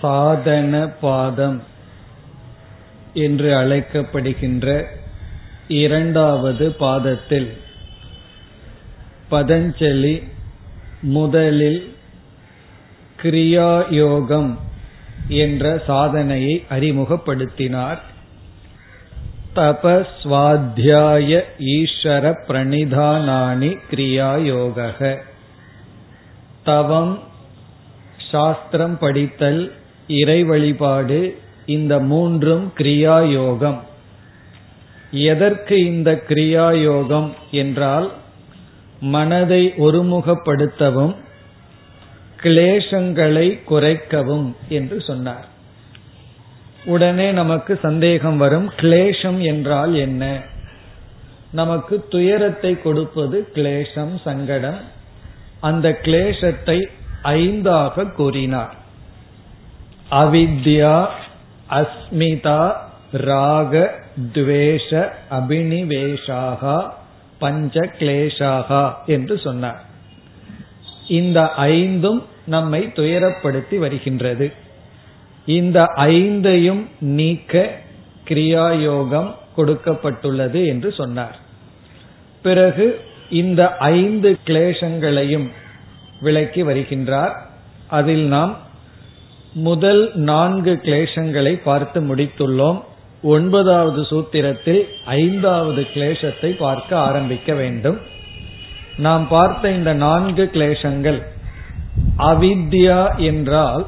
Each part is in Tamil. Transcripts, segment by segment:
சாதன பாதம் என்று அழைக்கப்படுகின்ற இரண்டாவது பாதத்தில் பதஞ்சலி முதலில் கிரியாயோகம் என்ற சாதனையை அறிமுகப்படுத்தினார். தபஸ்வாத்தியாய ஈஸ்வர பிரணிதானானி கிரியாயோக தவம் சாஸ்திரம் படித்தல் இறை வழிபாடு இந்த மூன்றும் கிரியாயோகம். எதற்கு இந்த கிரியாயோகம் என்றால் மனதை ஒருமுகப்படுத்தவும் கிளேசங்களை குறைக்கவும் என்று சொன்னார். உடனே நமக்கு சந்தேகம் வரும் கிளேசம் என்றால் என்ன? நமக்கு துயரத்தை கொடுப்பது கிளேசம் சங்கடம். அந்த கிளேசத்தை ஐந்தாக கூறினார். அவித்யா அஸ்மிதா ராக துவேஷ அபினிவேஷாகா பஞ்ச கிளேஷாகா என்று சொன்னார். இந்த ஐந்தும் நம்மை துயரப்படுத்தி வருகின்றது. இந்த ஐந்தையும் நீக்க கிரியாயோகம் கொடுக்கப்பட்டுள்ளது என்று சொன்னார். பிறகு இந்த ஐந்து கிளேசங்களையும் விளக்கி வருகின்றார். அதில் நாம் முதல் நான்கு கிளேசங்களை பார்த்து முடித்துள்ளோம். ஒன்பதாவது சூத்திரத்தில் ஐந்தாவது கிளேசத்தை பார்க்க ஆரம்பிக்க வேண்டும். நாம் பார்த்த இந்த நான்கு கிளேசங்கள் அவித்யா என்றால்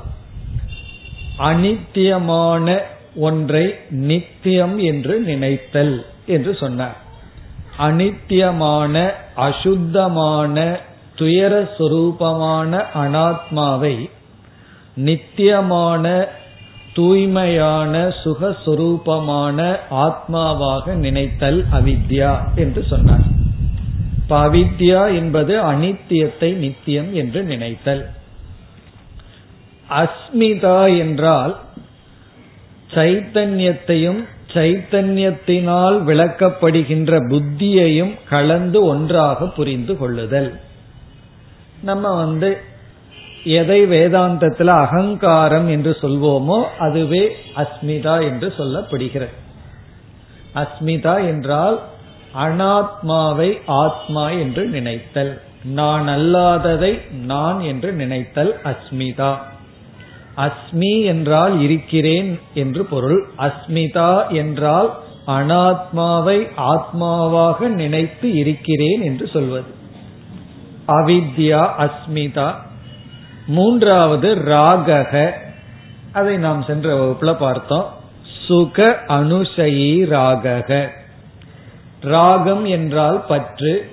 அனித்தியமான ஒன்றை நித்தியம் என்று நினைத்தல் என்று சொன்னார். அனித்தியமான அசுத்தமான துயர சுரூபமான அனாத்மாவை நித்தியமான தூய்மையான சுகஸ்வரூபமான ஆத்மாவாக நினைத்தல் அவித்யா என்று சொன்னார். அவித்யா என்பது அனித்தியத்தை நித்தியம் என்று நினைத்தல். அஸ்மிதா என்றால் சைத்தன்யத்தையும் சைத்தன்யத்தினால் விளக்கப்படுகின்ற புத்தியையும் கலந்து ஒன்றாக புரிந்து கொள்ளுதல். நம்ம வந்து எதை வேதாந்தத்தில் அகங்காரம் என்று சொல்வோமோ அதுவே அஸ்மிதா என்று சொல்லப்படுகிறது. அஸ்மிதா என்றால் அனாத்மாவை ஆத்மா என்று நினைத்தல். நான் அல்லாததை நான் என்று நினைத்தல் அஸ்மிதா. அஸ்மி என்றால் இருக்கிறேன் என்று பொருள். அஸ்மிதா என்றால் அனாத்மாவை ஆத்மாவாக நினைத்து இருக்கிறேன் என்று சொல்வது. அவித்யா அஸ்மிதா மூன்றாவது ராகக. அதை நாம் சென்ற வகுப்புல பார்த்தோம். சுக அனுசயி ராகக. ராகம் என்றால் பற்று.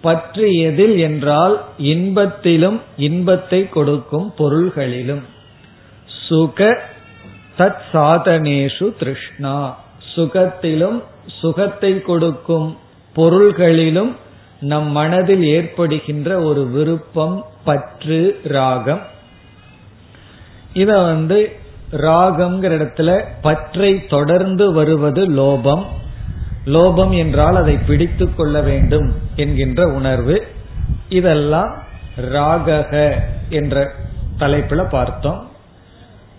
பற்று எதில் என்றால் இன்பத்திலும் இன்பத்தை கொடுக்கும் பொருள்களிலும். சுக தத் சாதனேஷு திருஷ்ணா. சுகத்திலும் சுகத்தை கொடுக்கும் பொருள்களிலும் நம் மனதில் ஏற்படுகின்ற ஒரு விருப்பம் பற்று ராகம். இத வந்து ராகம்ங்கிற இடத்துல பற்றை தொடர்ந்து வருவது லோபம். லோபம் என்றால் அதை பிடித்து கொள்ள வேண்டும் என்கின்ற உணர்வு. இதெல்லாம் ராகக என்ற தலைப்பில் பார்த்தோம்.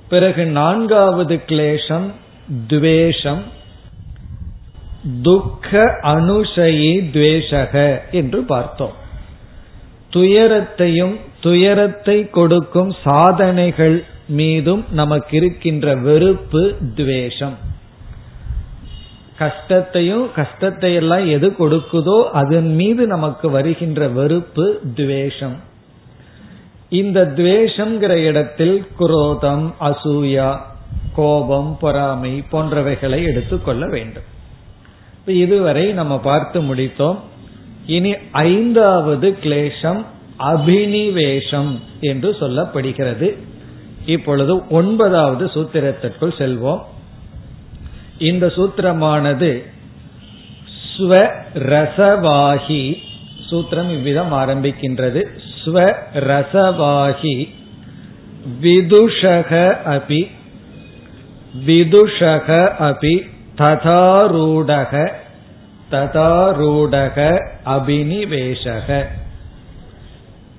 பிறகு நான்காவது கிளேஷம் துவேஷம். துக்க அனுஷயி துவேஷக என்று பார்த்தோம். துயரத்தையும் துயரத்தை கொடுக்கும் சாதனைகள் மீதும் நமக்கு இருக்கின்ற வெறுப்பு துவேஷம். கஷ்டத்தையும் கஷ்டத்தை எல்லாம் எது கொடுக்குதோ அதன் மீது நமக்கு வருகின்ற வெறுப்பு துவேஷம். இந்த துவேஷம்ங்கிற இடத்தில் குரோதம் அசூயா கோபம் பொறாமை போன்றவைகளை எடுத்துக்கொள்ள வேண்டும். இதுவரை நம்ம பார்த்து முடித்தோம். இனி ஐந்தாவது கிளேஷம் அபினிவேஷம் என்று சொல்லப்படுகிறது. இப்பொழுது ஒன்பதாவது சூத்திரத்திற்குள் செல்வோம். இந்த சூத்திரமானது ஸ்வரசவாகி சூத்திரம் இவ்விதம் ஆரம்பிக்கின்றது. ஸ்வரசவாகி விதுஷக அபி விதுஷக அபி ததாரூடக ததாரூடக அபினிவேஷக.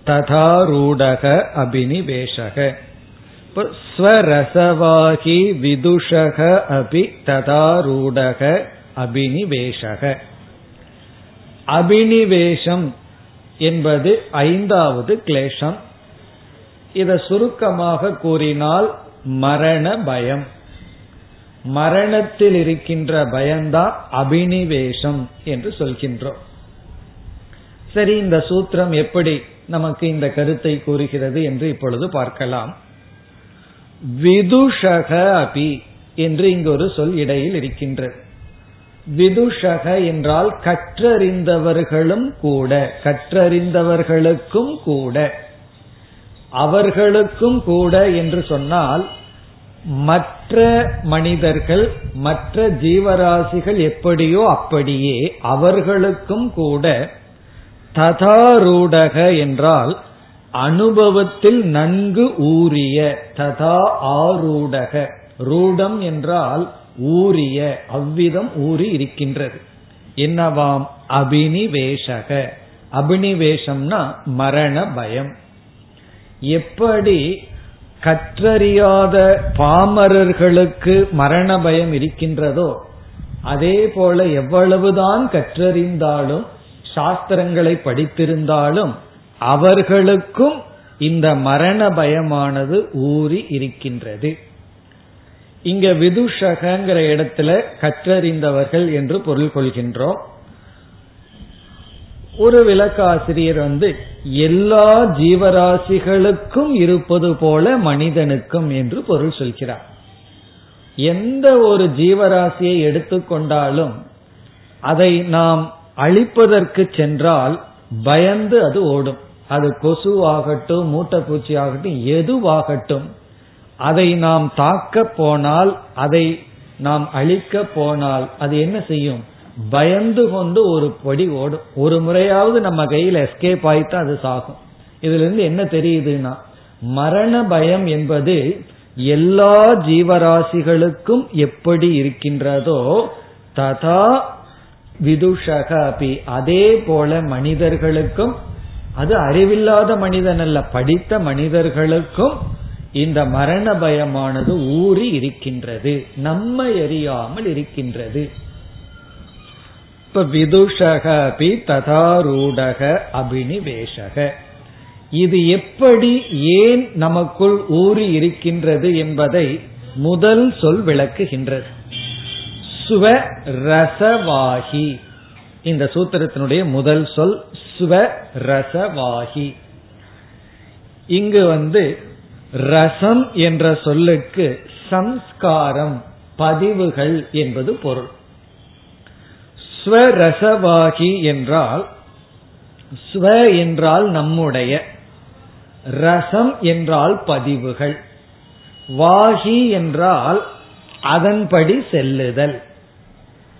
ததாரூடக அபினிவேஷக. ஸ்வரசவாகி விதுஷக அபி ததாரூடக அபினிவேஷக. அபினிவேஷம் என்பது ஐந்தாவது கிளேஷம். இதை சுருக்கமாக கூறினால் மரண பயம். மரணத்தில் இருக்கின்ற பயம்தான் அபினிவேஷம் என்று சொல்கின்றோம். சரி இந்த சூத்திரம் எப்படி நமக்கு இந்த கருத்தை கூறுகிறது என்று இப்பொழுது பார்க்கலாம். விதுஷக அபி என்று இங்கு ஒரு சொல் இடையில் இருக்கின்றது. விதுஷக என்றால் கற்றறிந்தவர்களும் கூட கற்றறிந்தவர்களுக்கும் கூட அவர்களுக்கும் கூட என்று சொன்னால் மற்ற மனிதர்கள் மற்ற ஜீவராசிகள் எப்படியோ அப்படியே அவர்களுக்கும் கூட ததாரூடக என்றால் அனுபவத்தில் நன்கு ஊறிய ததா ஆரூடக. ரூடம் என்றால் ஊறிய அவ்விதம் ஊறி இருக்கின்றது. என்னவாம்? அபினிவேஷக. அபினிவேஷம்னா மரண பயம். எப்படி கற்றறியாத பாமரர்களுக்கு மரண பயம் இருக்கின்றதோ அதே போல எவ்வளவுதான் கற்றறிந்தாலும் சாஸ்திரங்களை படித்திருந்தாலும் அவர்களுக்கும் இந்த மரண பயமானது ஊறி இருக்கின்றது. இங்க விதுஷகங்கிற இடத்துல கற்றறிந்தவர்கள் என்று பொருள் கொள்கின்றோம். ஒரு விளக்காசிரியர் வந்து எல்லா ஜீவராசிகளுக்கும் இருப்பது போல மனிதனுக்கும் என்று பொருள் சொல்கிறார். எந்த ஒரு ஜீவராசியை எடுத்துக்கொண்டாலும் அதை நாம் அழிப்பதற்கு சென்றால் பயந்து அது ஓடும். அது கொசுவாகட்டும் மூட்டைப்பூச்சி ஆகட்டும் எதுவாகட்டும் அதை நாம் தாக்க போனால் அதை நாம் அழிக்க போனால் அது என்ன செய்யும்? பயந்து கொண்டு ஒரு படி ஓடும். ஒரு முறையாவது நம்ம கையில் எஸ்கேப் ஆயிட்டா அது சாகும். இதுல இருந்து என்ன தெரியுதுன்னா மரண பயம் என்பது எல்லா ஜீவராசிகளுக்கும் எப்படி இருக்கின்றதோ ததா விதுஷக அபி அதே போல மனிதர்களுக்கும் அது அறிவில்லாத மனிதன் அல்ல படித்த மனிதர்களுக்கும் இந்த மரண பயமானது ஊறி இருக்கின்றது. நம்ம எரியாமல் இருக்கின்றது. இப்ப விதுஷக அபி ததாரூடக அபினிவேஷக. இது எப்படி ஏன் நமக்குள் ஊறி இருக்கின்றது என்பதை முதல் சொல் விளக்குகின்றது. சுவ ரசவாகி. இந்த சூத்திரத்தினுடைய முதல் சொல் சுவ ரசவாகி. இங்கு வந்து ரசம் என்ற சொல்லுக்கு சம்ஸ்காரம் பதிவுகள் என்பது பொருள். ஸ்வரசவாகி என்றால் ஸ்வ என்றால் நம்முடைய ரசம் என்றால் பதிவுகள் வாகி என்றால் அதன்படி செல்லுதல்.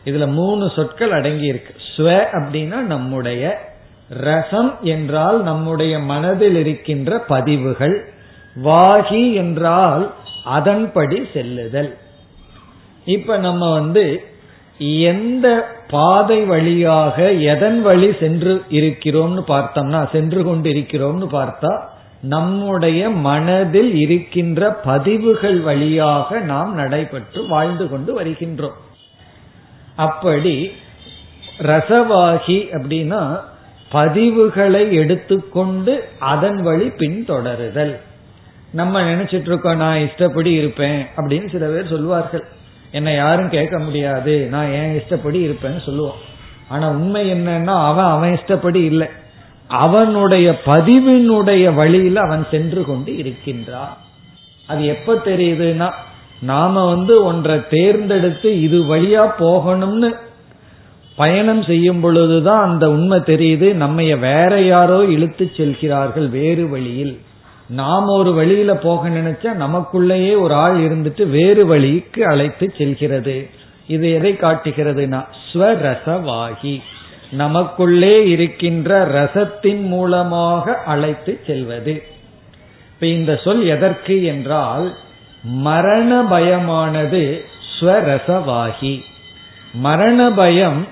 இதுல மூணு சொற்கள் அடங்கி இருக்கு ஸ்வ அப்படின்னா நம்முடைய ரசம் என்றால் நம்முடைய மனதில் இருக்கின்ற பதிவுகள் வாகி என்றால் அதன்படி செல்லுதல். இப்ப நம்ம வந்து எந்த பாதை வழியாக எதன் வழி சென்று இருக்கிறோம்னு பார்த்தோம்னா சென்று கொண்டு இருக்கிறோம்னு பார்த்தா நம்முடைய மனதில் இருக்கின்ற பதிவுகள் வழியாக நாம் நடைபெற்று வாழ்ந்து கொண்டு வருகின்றோம். அப்படி ரசவாகி அப்படின்னா பதிவுகளை எடுத்துக்கொண்டு அதன் வழி பின்தொடருதல். நம்ம நினைச்சிட்டு இருக்கோம் நான் இஷ்டப்படி இருப்பேன் அப்படின்னு சில பேர் சொல்வார்கள். என்னை யாரும் கேட்க முடியாது. நான் என் இஷ்டப்படி இருப்பேன்னு சொல்லுவான். ஆனா உண்மை என்னன்னா அவன் அவன் இஷ்டப்படி இல்லை. அவனுடைய பதிவினுடைய வழியில அவன் சென்று கொண்டு இருக்கின்றான். அது எப்ப தெரியுதுன்னா நாம வந்து ஒன்றை தேர்ந்தெடுத்து இது வழியா போகணும்னு பயணம் செய்யும் பொழுதுதான் அந்த உண்மை தெரியுது. நம்ம வேற யாரோ இழுத்து செல்கிறார்கள் வேறு வழியில். நாம் ஒரு வழியில போக நினைச்சா நமக்குள்ளேயே ஒரு ஆள் இருந்துட்டு வேறு வழிக்கு அழைத்து செல்கிறது. இது எதை காட்டுகிறதுனா ஸ்வரசவாகி. நமக்குள்ளே இருக்கின்ற ரசத்தின் மூலமாக அழைத்து செல்வது. இப்ப இந்த சொல் எதற்கு என்றால் மரண பயமானது ஸ்வரசவாகி. மரண பயம்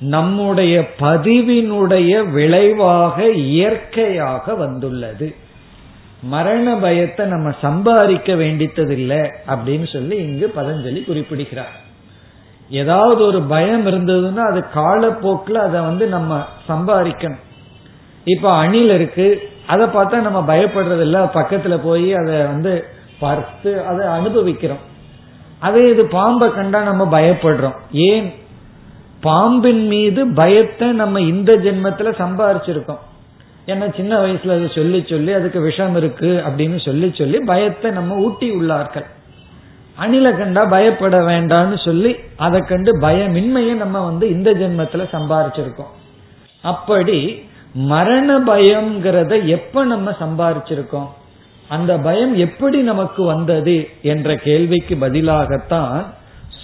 நம்முடைய பதிவினுடைய விளைவாக இயற்கையாக வந்துள்ளது. மரண பயத்தை நம்ம சம்பாதிக்க வேண்டித்ததில்லை அப்படின்னு சொல்லி இங்கு பதஞ்சலி குறிப்பிடுகிறார். ஏதாவது ஒரு பயம் இருந்ததுன்னா அது காலப்போக்கில் அதை வந்து நம்ம சம்பாதிக்கணும். இப்ப அணில் இருக்கு அதை பார்த்தா நம்ம பயப்படுறதில்ல. பக்கத்துல போய் அதை வந்து பார்த்து அதை அனுபவிக்கிறோம். அதே இது பாம்பை கண்டா நம்ம பயப்படுறோம். ஏன்? பாம்பின் மீது பயத்தை நம்ம இந்த ஜென்மத்துல சம்பாரிச்சிருக்கோம் ஏன்னா சின்ன வயசுல அதை சொல்லி சொல்லி அதுக்கு விஷம் இருக்கு அப்படின்னு சொல்லி சொல்லி பயத்தை நம்ம ஊட்டி உள்ளார்கள். அணில கண்டா பயப்பட வேண்டாம்னு சொல்லி அதை கண்டு பயமின்மையை நம்ம வந்து இந்த ஜென்மத்துல சம்பாரிச்சிருக்கோம். அப்படி மரண பயம்ங்கிறத எப்ப நம்ம சம்பாரிச்சிருக்கோம்? அந்த பயம் எப்படி நமக்கு வந்தது என்ற கேள்விக்கு பதிலாகத்தான்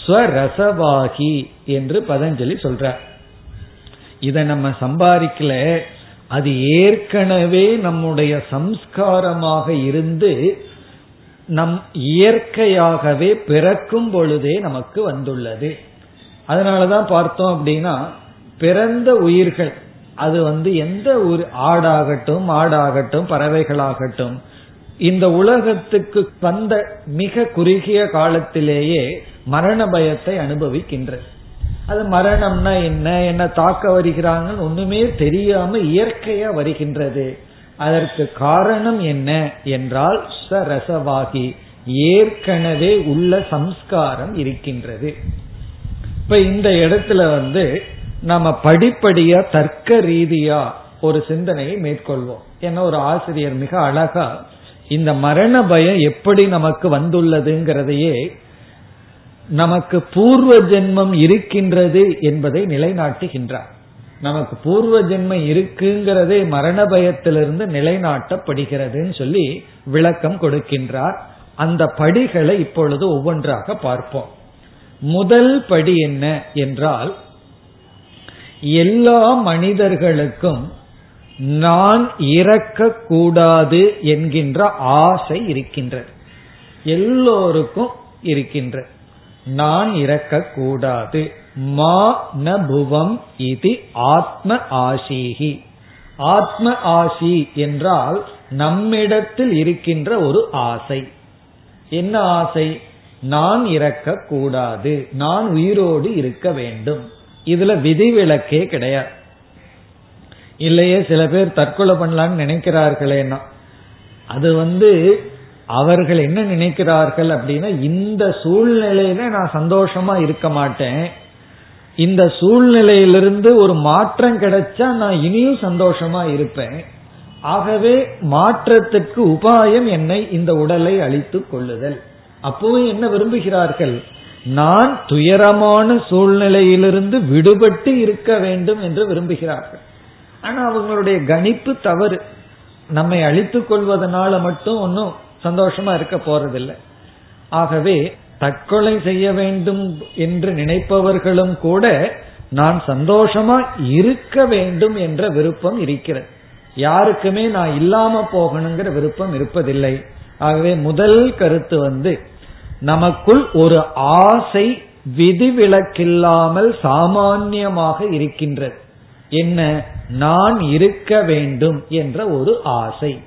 ஸ்வரசவாகி என்று பதஞ்சலி சொல்ற இதை நம்ம சம்பாதிக்கல அது ஏற்கனவே நம்முடைய சம்ஸ்காரமாக இருந்து நம் இயற்கையாகவே பிறக்கும் பொழுதே நமக்கு வந்துள்ளது. அதனாலதான் பார்த்தோம் அப்படின்னா பிறந்த உயிர்கள் அது வந்து எந்த ஒரு ஆடாகட்டும் ஆடாகட்டும் பறவைகளாகட்டும் இந்த உலகத்துக்கு வந்த மிக குறுகிய காலத்திலேயே மரண பயத்தை அனுபவிக்கின்றது. அது மரணம்னா என்ன என்ன தாக்க வருகிறாங்கன்னு ஒண்ணுமே தெரியாம இயற்கையா வருகின்றது. அதற்கு காரணம் என்ன என்றால் சரசவாகி ஏற்கனவே உள்ள சம்ஸ்காரம் இருக்கின்றது. இப்ப இந்த இடத்துல வந்து நம்ம படிப்படியா தர்க்க ரீதியா ஒரு சிந்தனையை மேற்கொள்வோம். ஏன்னா ஒரு ஆசிரியர் மிக அழகா இந்த மரண பயம் எப்படி நமக்கு வந்துள்ளதுங்கிறதையே நமக்கு பூர்வ ஜென்மம் இருக்கின்றது என்பதை நிலைநாட்டுகின்றார். நமக்கு பூர்வ ஜென்மம் இருக்குங்கிறதே மரண பயத்திலிருந்து நிலைநாட்டப்படுகிறதுன்னு சொல்லி விளக்கம் கொடுக்கின்றார். அந்த படிகளை இப்பொழுது ஒவ்வொன்றாக பார்ப்போம். முதல் படி என்ன என்றால் எல்லா மனிதர்களுக்கும் நான் இறக்கக்கூடாது என்கின்ற ஆசை இருக்கின்றது. எல்லோருக்கும் இருக்கின்றது. நான் இறக்கக்கூடாது. மா ந புவம் இது ஆத்ம ஆசீகி ஆத்ம ஆசி என்றால் நம்மிடத்தில் இருக்கின்ற ஒரு ஆசை. என்ன ஆசை? நான் இறக்கக்கூடாது. நான் உயிரோடு இருக்க வேண்டும். இதுல விதிவிலக்கே கிடையாது. இல்லையே சில பேர் தற்கொலை பண்ணலான்னு நினைக்கிறார்களேன்னா. அது வந்து அவர்கள் என்ன நினைக்கிறார்கள் அப்படின்னா இந்த சூழ்நிலையில நான் சந்தோஷமா இருக்க மாட்டேன். இந்த சூழ்நிலையிலிருந்து ஒரு மாற்றம் கிடைச்சா நான் இனியும் சந்தோஷமா இருப்பேன். ஆகவே மாற்றத்துக்கு உபாயம் என்னை இந்த உடலை அழித்துக் கொள்ளுதல். அப்பவும் என்ன விரும்புகிறார்கள்? நான் துயரமான சூழ்நிலையிலிருந்து விடுபட்டு இருக்க வேண்டும் என்று விரும்புகிறார்கள். ஆனா அவங்களுடைய கணிப்பு தவறு. நம்மை அழித்துக் கொள்வதனால மட்டும் ஒன்னும் சந்தோஷமா இருக்க போறதில்லை. ஆகவே தற்கொலை செய்ய வேண்டும் என்று நினைப்பவர்களும் கூட நான் சந்தோஷமா இருக்க வேண்டும் என்ற விருப்பம் இருக்கிறது. யாருக்குமே நான் இல்லாம போகணுங்கிற விருப்பம் இருப்பதில்லை. ஆகவே முதல் கருத்து வந்து நமக்குள் ஒரு ஆசை விதிவிலக்கில்லாமல் சாமான்யமாக இருக்கின்றது. என்ன? நான் இருக்க வேண்டும் என்ற ஒரு ஆசை.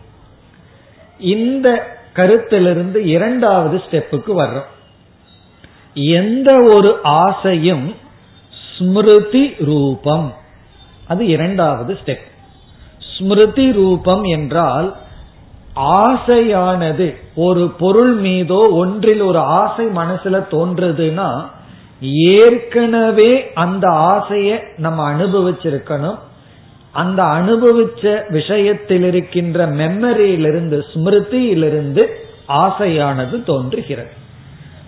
இந்த கருத்திலிருந்து இரண்டாவது ஸ்டெப்புக்கு வர்றோம். எந்த ஒரு ஆசையும் ஸ்மிருதி ரூபம். அது இரண்டாவது ஸ்டெப். ஸ்மிருதி ரூபம் என்றால் ஆசையானது ஒரு பொருள் மீதோ ஒன்றில் ஒரு ஆசை மனசுல தோன்றுதுன்னா ஏற்கனவே அந்த ஆசையை நம்ம அனுபவிச்சிருக்கணும். அந்த அனுபவிச்ச விஷயத்தில் இருக்கின்ற மெமரியிலிருந்து ஸ்மிருதியிலிருந்து ஆசையானது தோன்றுகிறது.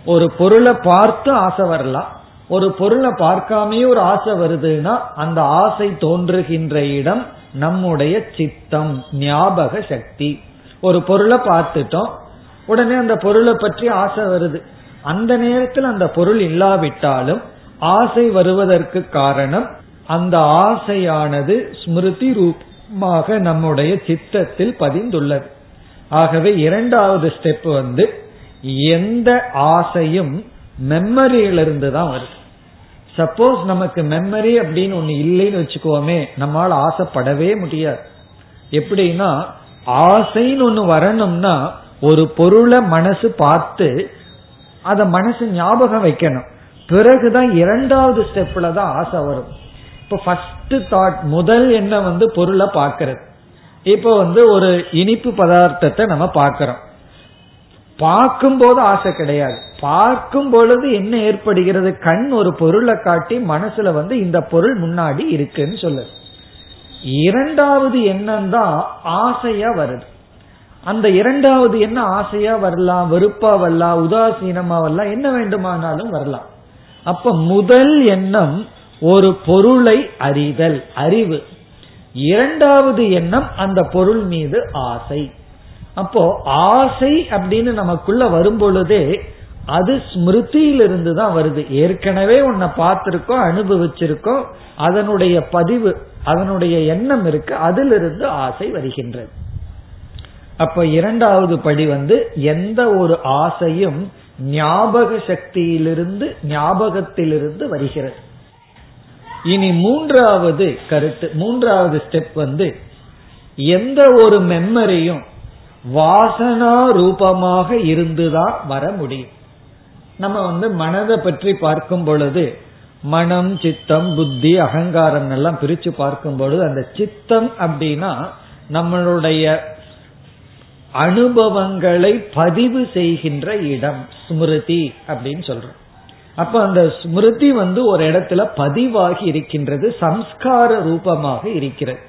ஒரு பொருளை பார்த்து ஆசை வரலாம் ஒரு பொருளை பார்க்காமே ஒரு ஆசை வருதுன்னா அந்த ஆசை தோன்றுகின்ற இடம் நம்முடைய சித்தம் ஞாபக சக்தி. ஒரு பொருளை பார்த்துட்டோம் உடனே அந்த பொருளை பற்றி ஆசை வருது. அந்த நேரத்தில் அந்த பொருள் இல்லாவிட்டாலும் ஆசை வருவதற்கு காரணம் அந்த ஆசையானது ஸ்மிருதி ரூபமாக நம்முடைய சித்தத்தில் பதிந்துள்ளது. ஆகவே இரண்டாவது ஸ்டெப் வந்து எந்த ஆசையும் மெமரியிலிருந்து தான் வருது. சப்போஸ் நமக்கு மெமரி அப்படின்னு ஒண்ணு இல்லைன்னு வச்சுக்கோமே நம்மால் ஆசைப்படவே முடியாது. எப்படின்னா ஆசைன்னு ஒண்ணு வரணும்னா ஒரு பொருளை மனசு பார்த்து அத மனசு ஞாபகம் வைக்கணும். பிறகுதான் இரண்டாவது ஸ்டெப்ல தான் ஆசை வரும். இப்ப ஃபர்ஸ்ட் தாட் முதல் எண்ணம் வந்து பொருளை பார்க்கறது. இப்போ வந்து ஒரு இனிப்பு பதார்த்தத்தை நம்ம பார்க்கிறோம். பார்க்கும் போது ஆசை கிடையாது. பார்க்கும் பொழுது என்ன ஏற்படுகிறது? கண் ஒரு பொருளை காட்டி மனசுல வந்து இந்த பொருள் முன்னாடி இருக்குன்னு சொல்லுது. இரண்டாவது எண்ணம் தான் ஆசையா வருது. அந்த இரண்டாவது என்ன ஆசையா வரலாம்? வெறுப்பா வரலாம்? உதாசீனமா வரலாம்? என்ன வேண்டுமானாலும் வரலாம். அப்ப முதல் எண்ணம் ஒரு பொருளை அறிதல் அறிவு. இரண்டாவது எண்ணம் அந்த பொருள் மீது ஆசை. அப்போ ஆசை அப்படின்னு நமக்குள்ள வரும் பொழுதே அது ஸ்மிருதியிலிருந்து தான் வருது. ஏற்கனவே உன்னை பார்த்திருக்கோம் அனுபவிச்சிருக்கோம் அதனுடைய பதிவு அதனுடைய எண்ணம் இருக்கு அதிலிருந்து ஆசை வருகின்றது. அப்ப இரண்டாவது படி வந்து எந்த ஒரு ஆசையும் ஞாபக சக்தியிலிருந்து ஞாபகத்திலிருந்து வருகிறது. இனி மூன்றாவது கருத்து மூன்றாவது ஸ்டெப் வந்து எந்த ஒரு மெம்மரியும் வாசனா ரூபமாக இருந்துதான் வர முடியும். நம்ம வந்து மனதை பற்றி பார்க்கும் பொழுது மனம் சித்தம் புத்தி அகங்காரம் எல்லாம் பிரிச்சு பார்க்கும் பொழுது அந்த சித்தம் அப்படின்னா நம்மளுடைய அனுபவங்களை பதிவு செய்கின்ற இடம் ஸ்மிருதி அப்படின்னு சொல்றோம். அப்ப அந்த ஸ்மிருதி வந்து ஒரு இடத்துல பதிவாகி இருக்கின்றது சம்ஸ்கார ரூபமாக இருக்கிறது.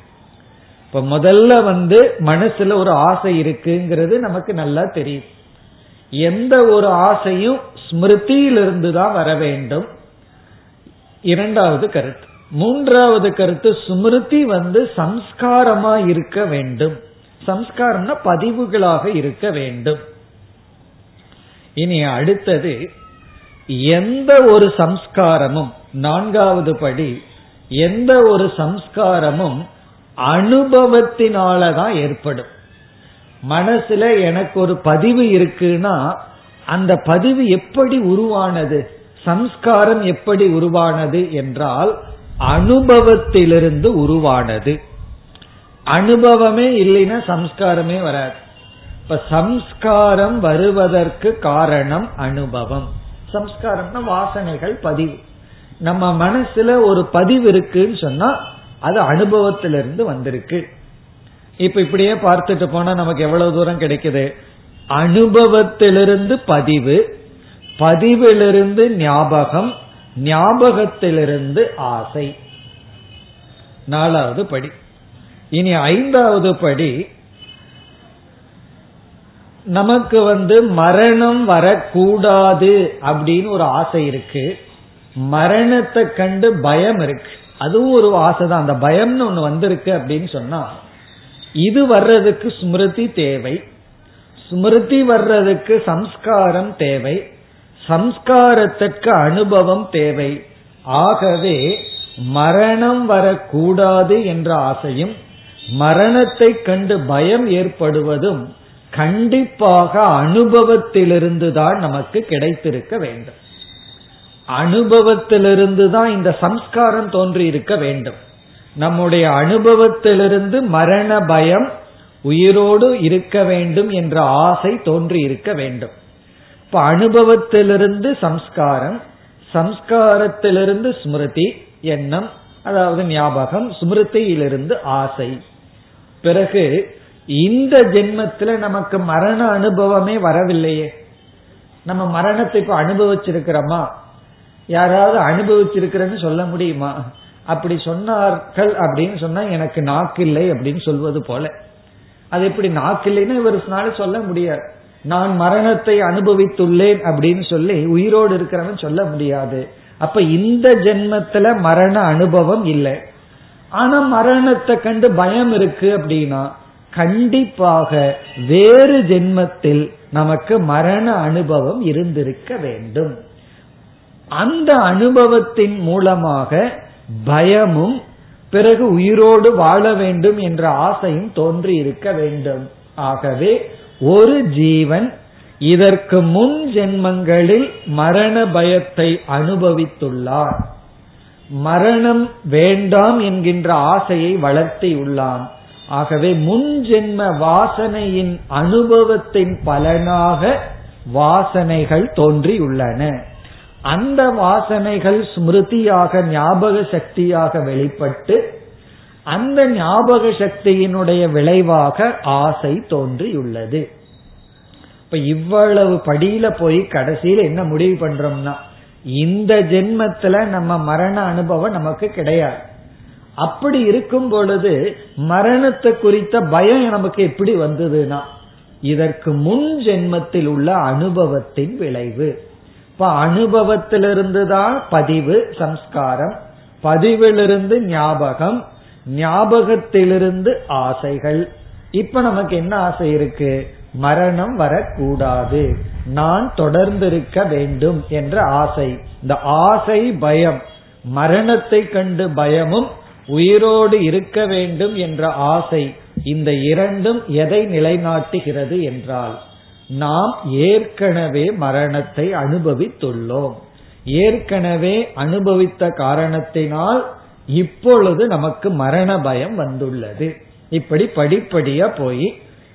இப்ப முதல்ல வந்து மனசுல ஒரு ஆசை இருக்குங்கிறது நமக்கு நல்லா தெரியும். எந்த ஒரு ஆசையும் ஸ்மிருதியிலிருந்து தான் வர வேண்டும். இரண்டாவது கருத்து. மூன்றாவது கருத்து ஸ்மிருதி வந்து சம்ஸ்காரமா இருக்க வேண்டும். சம்ஸ்காரம்னா பதிவுகளாக இருக்க வேண்டும். இனி அடுத்தது எந்த ஒரு சம்ஸ்காரமும் நான்காவது படி எந்த ஒரு சம்ஸ்காரமும் அனுபவத்தினாலதான் ஏற்படும். மனசுல எனக்கு ஒரு பதிவு இருக்குன்னா அந்த பதிவு எப்படி உருவானது? சம்ஸ்காரம் எப்படி உருவானது என்றால் அனுபவத்திலிருந்து உருவானது. அனுபவமே இல்லைன்னா சம்ஸ்காரமே வராது. இப்ப சம்ஸ்காரம் வருவதற்கு காரணம் அனுபவம். சம்ஸ்காரம்னா வாசனைகள் பதிவு. நம்ம மனசுல ஒரு பதிவு இருக்குன்னு சொன்னா அது அனுபவத்திலிருந்து வந்திருக்கு. இப்ப இப்படியே பார்த்துட்டு போனா நமக்கு எவ்வளவு தூரம் கிடைக்குது? அனுபவத்திலிருந்து பதிவு பதிவிலிருந்து ஞாபகம் ஞாபகத்திலிருந்து ஆசை. நாலாவது படி. இனி ஐந்தாவது படி நமக்கு வந்து மரணம் வரக்கூடாது அப்படின்னு ஒரு ஆசை இருக்கு. மரணத்தை கண்டு பயம் இருக்கு. அதுவும் ஒரு ஆசை தான் அந்த பயம்னு ஒண்ணு வந்திருக்கு அப்படின்னு சொன்னா இது வர்றதுக்கு ஸ்மிருதி தேவை. ஸ்மிருதி வர்றதுக்கு சம்ஸ்காரம் தேவை. சம்ஸ்காரத்திற்கு அனுபவம் தேவை. ஆகவே மரணம் வரக்கூடாது என்ற ஆசையும் மரணத்தை கண்டு பயம் ஏற்படுவதும் கண்டிப்பாக அனுபவத்திலிருந்து தான் நமக்கு கிடைத்திருக்க வேண்டும். அனுபவத்திலிருந்து தான் இந்த சம்ஸ்காரம் தோன்றி இருக்க வேண்டும். நம்முடைய அனுபவத்திலிருந்து மரண பயம் உயிரோடு இருக்க வேண்டும் என்ற ஆசை தோன்றி இருக்க வேண்டும். இப்ப அனுபவத்திலிருந்து சம்ஸ்காரம் சம்ஸ்காரத்திலிருந்து ஸ்மிருதி எண்ணம் அதாவது ஞாபகம் ஸ்மிருதியிலிருந்து ஆசை. பிறகு இந்த ஜென்மத்துல நமக்கு மரண அனுபவமே வரவில்லையே. நம்ம மரணத்தை இப்ப அனுபவிச்சிருக்கிறோமா? யாராவது அனுபவிச்சிருக்கிறேன்னு சொல்ல முடியுமா? அப்படி சொன்னார்கள் அப்படின்னு சொன்னா எனக்கு நாக்கு இல்லை அப்படின்னு சொல்வது போல. அது எப்படி நாக்கு இல்லைன்னு இவருனால சொல்ல முடியாது. நான் மரணத்தை அனுபவித்துள்ளேன் அப்படின்னு சொல்லி உயிரோடு இருக்கிறவன் சொல்ல முடியாது. அப்ப இந்த ஜென்மத்துல மரண அனுபவம் இல்லை. ஆனா மரணத்தை கண்டு பயம் இருக்கு அப்படின்னா கண்டிப்பாக வேறு ஜென்மத்தில் நமக்கு மரண அனுபவம் இருந்திருக்க வேண்டும். அந்த அனுபவத்தின் மூலமாக பயமும் பிறகு உயிரோடு வாழ வேண்டும் என்ற ஆசையும் தோன்றி இருக்க வேண்டும். ஆகவே ஒரு ஜீவன் இதற்கு முன் ஜென்மங்களில் மரண பயத்தை அனுபவித்துள்ளார் மரணம் வேண்டாம் என்கின்ற ஆசையை வளர்த்தியுள்ளான். ஆகவே முன் ஜென்ம வாசனையின் அனுபவத்தின் பலனாக வாசனைகள் தோன்றியுள்ளன. அந்த வாசனைகள் ஸ்மிருதியாக ஞாபக சக்தியாக வெளிப்பட்டு அந்த ஞாபக சக்தியினுடைய விளைவாக ஆசை தோன்றியுள்ளது. இப்ப இவ்வளவு படியில போய் கடைசியில என்ன முடிவு பண்றோம்னா இந்த ஜென்மத்துல நம்ம மரண அனுபவம் நமக்கு கிடையாது. அப்படி இருக்கும் பொழுது மரணத்தை குறித்த பயம் நமக்கு எப்படி வந்ததுன்னா இதற்கு முன் ஜென்மத்தில் உள்ள அனுபவத்தின் விளைவு. இப்ப அனுபவத்திலிருந்து தான் பதிவு சம்ஸ்காரம். பதிவிலிருந்து ஞாபகம் ஞாபகத்திலிருந்து ஆசைகள். இப்ப நமக்கு என்ன ஆசை இருக்கு? மரணம் வரக்கூடாது. நான் தொடர்ந்திருக்க வேண்டும் என்ற ஆசை. இந்த ஆசை பயம். மரணத்தை கண்டு பயமும் உயிரோடு இருக்க வேண்டும் என்ற ஆசை இந்த இரண்டும் எதை நிலைநாட்டுகிறது என்றால் நாம் ஏற்கனவே மரணத்தை அனுபவித்துள்ளோம். ஏற்கனவே அனுபவித்த காரணத்தினால் இப்பொழுது நமக்கு மரண பயம் வந்துள்ளது. இப்படி படிப்படியா போய்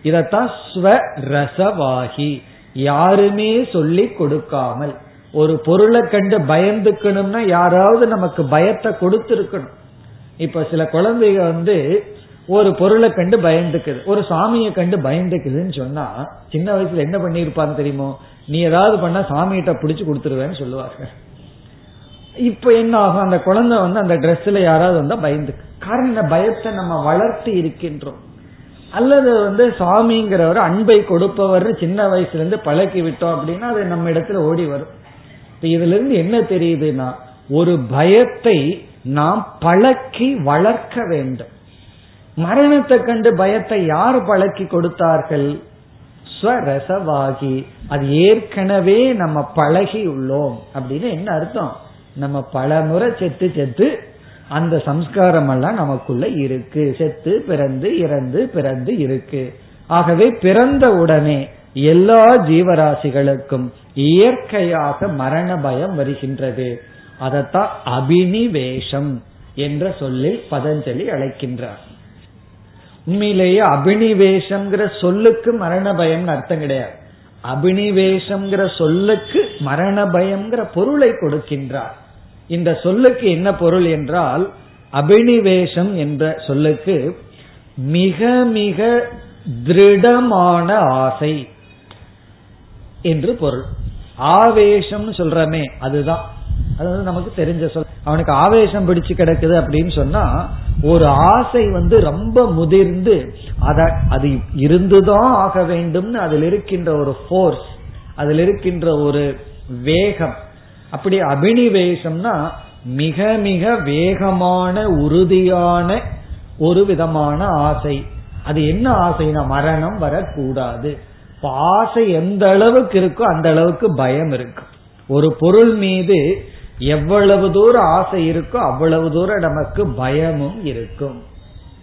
இதத்தான் ஸ்வரசவாகி யாருமே சொல்லி கொடுக்காமல் ஒரு பொருளை கண்டு பயந்துக்கணும்னா யாராவது நமக்கு பயத்தை கொடுத்திருக்கணும். இப்ப சில குழந்தைங்க வந்து ஒரு பொருளை கண்டு பயந்துக்குது. ஒரு சாமியை கண்டு பயந்துக்குதுன்னு சொன்னா சின்ன வயசுல என்ன பண்ணிருப்பான்னு தெரியுமோ? நீ ஏதாவது பண்ணா சாமிகிட்ட பிடிச்சு கொடுத்துருவேன்னு சொல்லுவாங்க இப்ப என்ன ஆகும்? அந்த குழந்தை வந்து அந்த ட்ரெஸ்ல யாராவது வந்தா பயந்துக்கு. காரணம் இந்த பயத்தை நம்ம வளர்த்து இருக்கின்றோம். அல்லது வந்து சாமிங்கிறவர் அன்பை கொடுப்பவர் சின்ன வயசுல இருந்து பழக்கி விட்டோம் அப்படின்னா அது நம்ம இடத்துல ஓடி வரும். இப்ப இதுல இருந்து என்ன தெரியுதுன்னா ஒரு பயத்தை நாம் பழக்கி வளர்க்க வேண்டும். மரணத்தை கண்டு பயத்தை யார் பழக்கி கொடுத்தார்கள்? ஸ்வரசவாகி. அது ஏற்கனவே நம்ம பழகி உள்ளோம் அப்படின்னு என்ன அர்த்தம்? நம்ம பல முறை செத்து செத்து அந்த சம்ஸ்காரம் எல்லாம் நமக்குள்ள இருக்கு. செத்து பிறந்து இறந்து பிறந்து இருக்கு. ஆகவே பிறந்த உடனே எல்லா ஜீவராசிகளுக்கும் இயற்கையாக மரண பயம் வருகின்றது. அதத்தான் அபினிவேஷம் என்ற சொல்லில் பதஞ்சலி அழைக்கின்றார். உண்மையிலேயே அபினிவேஷம்ங்கிற சொல்லுக்கு மரண பயம்னு அர்த்தம் கிடையாது. அபினிவேஷம்ங்கிற சொல்லுக்கு மரண பயம்ங்கிற பொருளை கொடுக்கின்றார். இந்த சொல்லுக்கு என்ன பொருள் என்றால் அபினிவேஷம் என்ற சொல்லுக்கு மிக மிக திருடமான ஆசை என்று பொருள். ஆவேசம் சொல்றமே அதுதான். அதாவது நமக்கு தெரிஞ்ச சொல். அவனுக்கு ஆவேசம் பிடிச்சு கிடக்குது அப்படின்னு சொன்னா ஒரு ஆசை வந்து ரொம்ப முதிர்ந்து அத அது இருந்துதான் ஆக வேண்டும்னு அதில் இருக்கின்ற ஒரு ஃபோர்ஸ் அதில் இருக்கின்ற ஒரு வேகம். அப்படி அபினிவேசம்னா மிக மிக வேகமான உறுதியான ஒரு விதமான ஆசை. அது என்ன ஆசைனா மரணம் வரக்கூடாது. ஆசை எந்த அளவுக்கு இருக்கோ அந்த அளவுக்கு பயம் இருக்கும் ஒரு பொருள் மீது எவ்வளவு தூரம் ஆசை இருக்கோ அவ்வளவு தூரம் நமக்கு பயமும் இருக்கும்.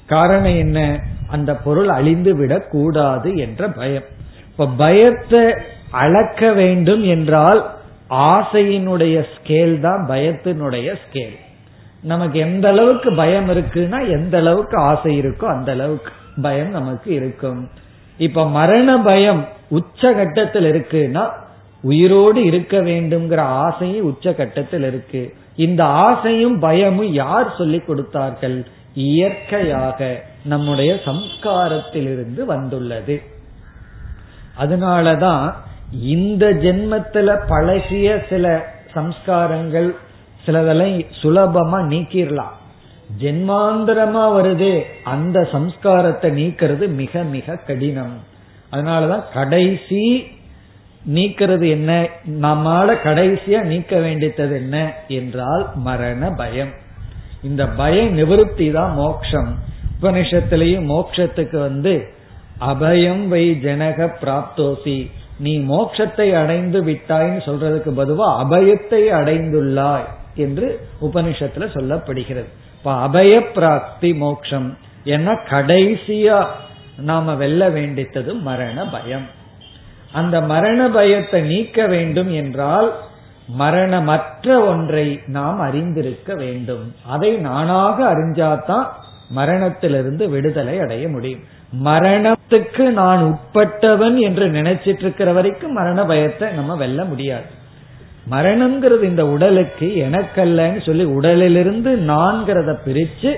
காரணம் என்ன? அந்த பொருள் அழிந்து விடக் கூடாது என்ற பயம். இப்ப பயத்தை அளக்க வேண்டும் என்றால் ஆசையினுடைய ஸ்கேல் தான் பயத்தினுடைய ஸ்கேல் நமக்கு எந்த அளவுக்கு பயம் இருக்குன்னா எந்த அளவுக்கு ஆசை இருக்கோ அந்த அளவுக்கு பயம் நமக்கு இருக்கும். இப்ப மரண பயம் உச்ச கட்டத்தில் இருக்குன்னா உயிரோடு இருக்க வேண்டும்ங்கிற ஆசையும் உச்ச கட்டத்தில் இருக்கு. இந்த ஆசையும் பயமும் யார் சொல்லிக் கொடுத்தார்கள்? இயற்கையாக நம்முடைய சம்ஸ்காரத்திலிருந்து வந்துள்ளது. அதனாலதான் இந்த ஜென்மத்துல பழகிய சில சம்ஸ்காரங்கள் சிலதெல்லாம் சுலபமா நீக்கிடலாம் ஜென்மாந்திரமா வருது அந்த சம்ஸ்காரத்தை நீக்கிறது மிக மிக கடினம். அதனாலதான் கடைசி நீக்கிறது என்ன? நம்மால கடைசியா நீக்க வேண்டியது என்ன என்றால் மரண பயம். இந்த பய நிவர்த்தி தான் மோக்ஷம் உபனிஷத்திலையும் மோக்ஷத்துக்கு வந்து அபயம் வை ஜனக பிராப்தோசி. நீ மோட்சத்தை அடைந்து விட்டாய்ன்னு சொல்றதுக்கு பதுவா அபயத்தை அடைந்துள்ளாய் என்று உபனிஷத்துல சொல்லப்படுகிறது. இப்ப அபய பிராப்தி மோக்ஷம் ஏன்னா கடைசியா நாம வெல்ல வேண்டித்தது மரண பயம். அந்த மரண பயத்தை நீக்க வேண்டும் என்றால் மரணமற்ற ஒன்றை நாம் அறிந்திருக்க வேண்டும். அதை நானாக அறிஞ்சாதான் மரணத்திலிருந்து விடுதலை அடைய முடியும். மரணத்துக்கு நான் உட்பட்டவன் என்று நினைச்சிட்டு இருக்கிற வரைக்கும் மரண பயத்தை நம்ம வெல்ல முடியாது. மரணம்ங்கிறது இந்த உடலுக்கு எனக்கல்லன்னு சொல்லி உடலிலிருந்து நான்கிறத பிரிச்சு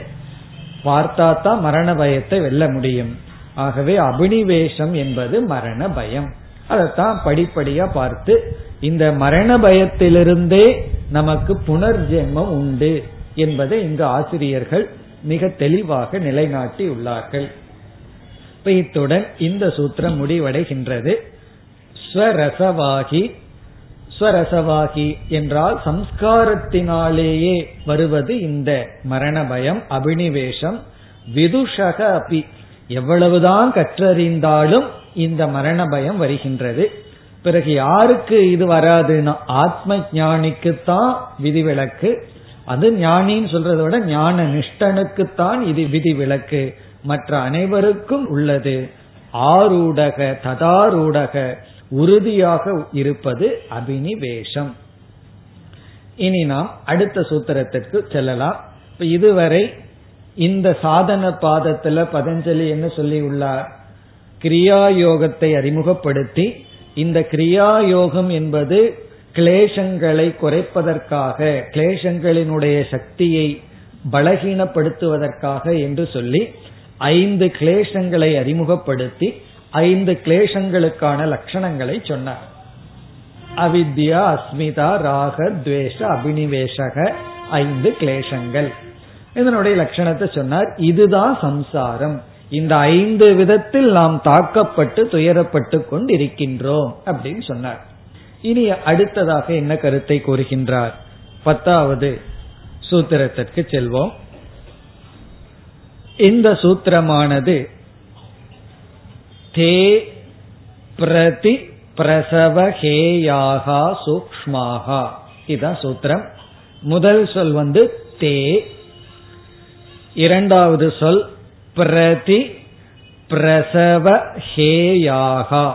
பார்த்தா தான் மரண பயத்தை வெல்ல முடியும். ஆகவே அபினிவேஷம் என்பது மரண பயம். அதைத்தான் படிப்படியா பார்த்து இந்த மரண பயத்திலிருந்தே நமக்கு புனர்ஜென்மம் உண்டு என்பதை இங்கு ஆசிரியர்கள் மிக தெளிவாக நிலைநாட்டி உள்ளார்கள். இப்ப இத்துடன் இந்த சூத்திரம் முடிவடைகின்றது. ஸ்வரசவாகி ஸ்வரசவாகி என்றால் சம்ஸ்காரத்தினாலேயே வருவது இந்த மரண பயம் அபினிவேஷம் விதுஷக அபி. எவ்வளவுதான் கற்றறிந்தாலும் இந்த மரண பயம் வருகின்றது. பிறகு யாருக்கு இது வராதுன்னா ஆத்ம ஞானிக்குத்தான் விதிவிலக்கு. அது ஞானின்னு சொல்றதை விட ஞான நிஷ்டனுக்குத்தான் இது விதிவிலக்கு. மற்ற அனைவருக்கும் உள்ளது. ஆரூடக ததாரூடக உறுதியாக இருப்பது அபினிவேஷம். இனி நாம் அடுத்த சூத்திரத்திற்கு செல்லலாம். இப்ப இதுவரை இந்த சாதன பாதத்துல பதஞ்சலி என்ன சொல்லி உள்ளார் கிரியா யோகத்தை அறிமுகப்படுத்தி இந்த கிரியா யோகம் என்பது கிளேசங்களை குறைப்பதற்காக கிளேசங்களினுடைய சக்தியை பலகீனப்படுத்துவதற்காக என்று சொல்லி ஐந்து கிளேசங்களை அறிமுகப்படுத்தி ஐந்து கிளேசங்களுக்கான லட்சணங்களை சொன்னார். அவித்யா அஸ்மிதா ராக துவேஷ அபினிவேஷக ஐந்து கிளேசங்கள். இதனுடைய லட்சணத்தை சொன்னார். இதுதான் சம்சாரம். இந்த ஐந்து விதத்தில் நாம் தாக்கப்பட்டு துயரப்பட்டு கொண்டிருக்கின்றோம் அப்படின்னு சொன்னார். இனி அடுத்ததாக என்ன கருத்தை கூறுகின்றார்? பத்தாவது சூத்திரத்திற்கு செல்வோம். இந்த சூத்திரமானது தே பிரதி பிரசவஹேயாகா சூக்மாகா இதுதான் சூத்திரம். முதல் சொல் வந்து தே. இரண்டாவது சொல் பிரதி பிரசவஹேயாகா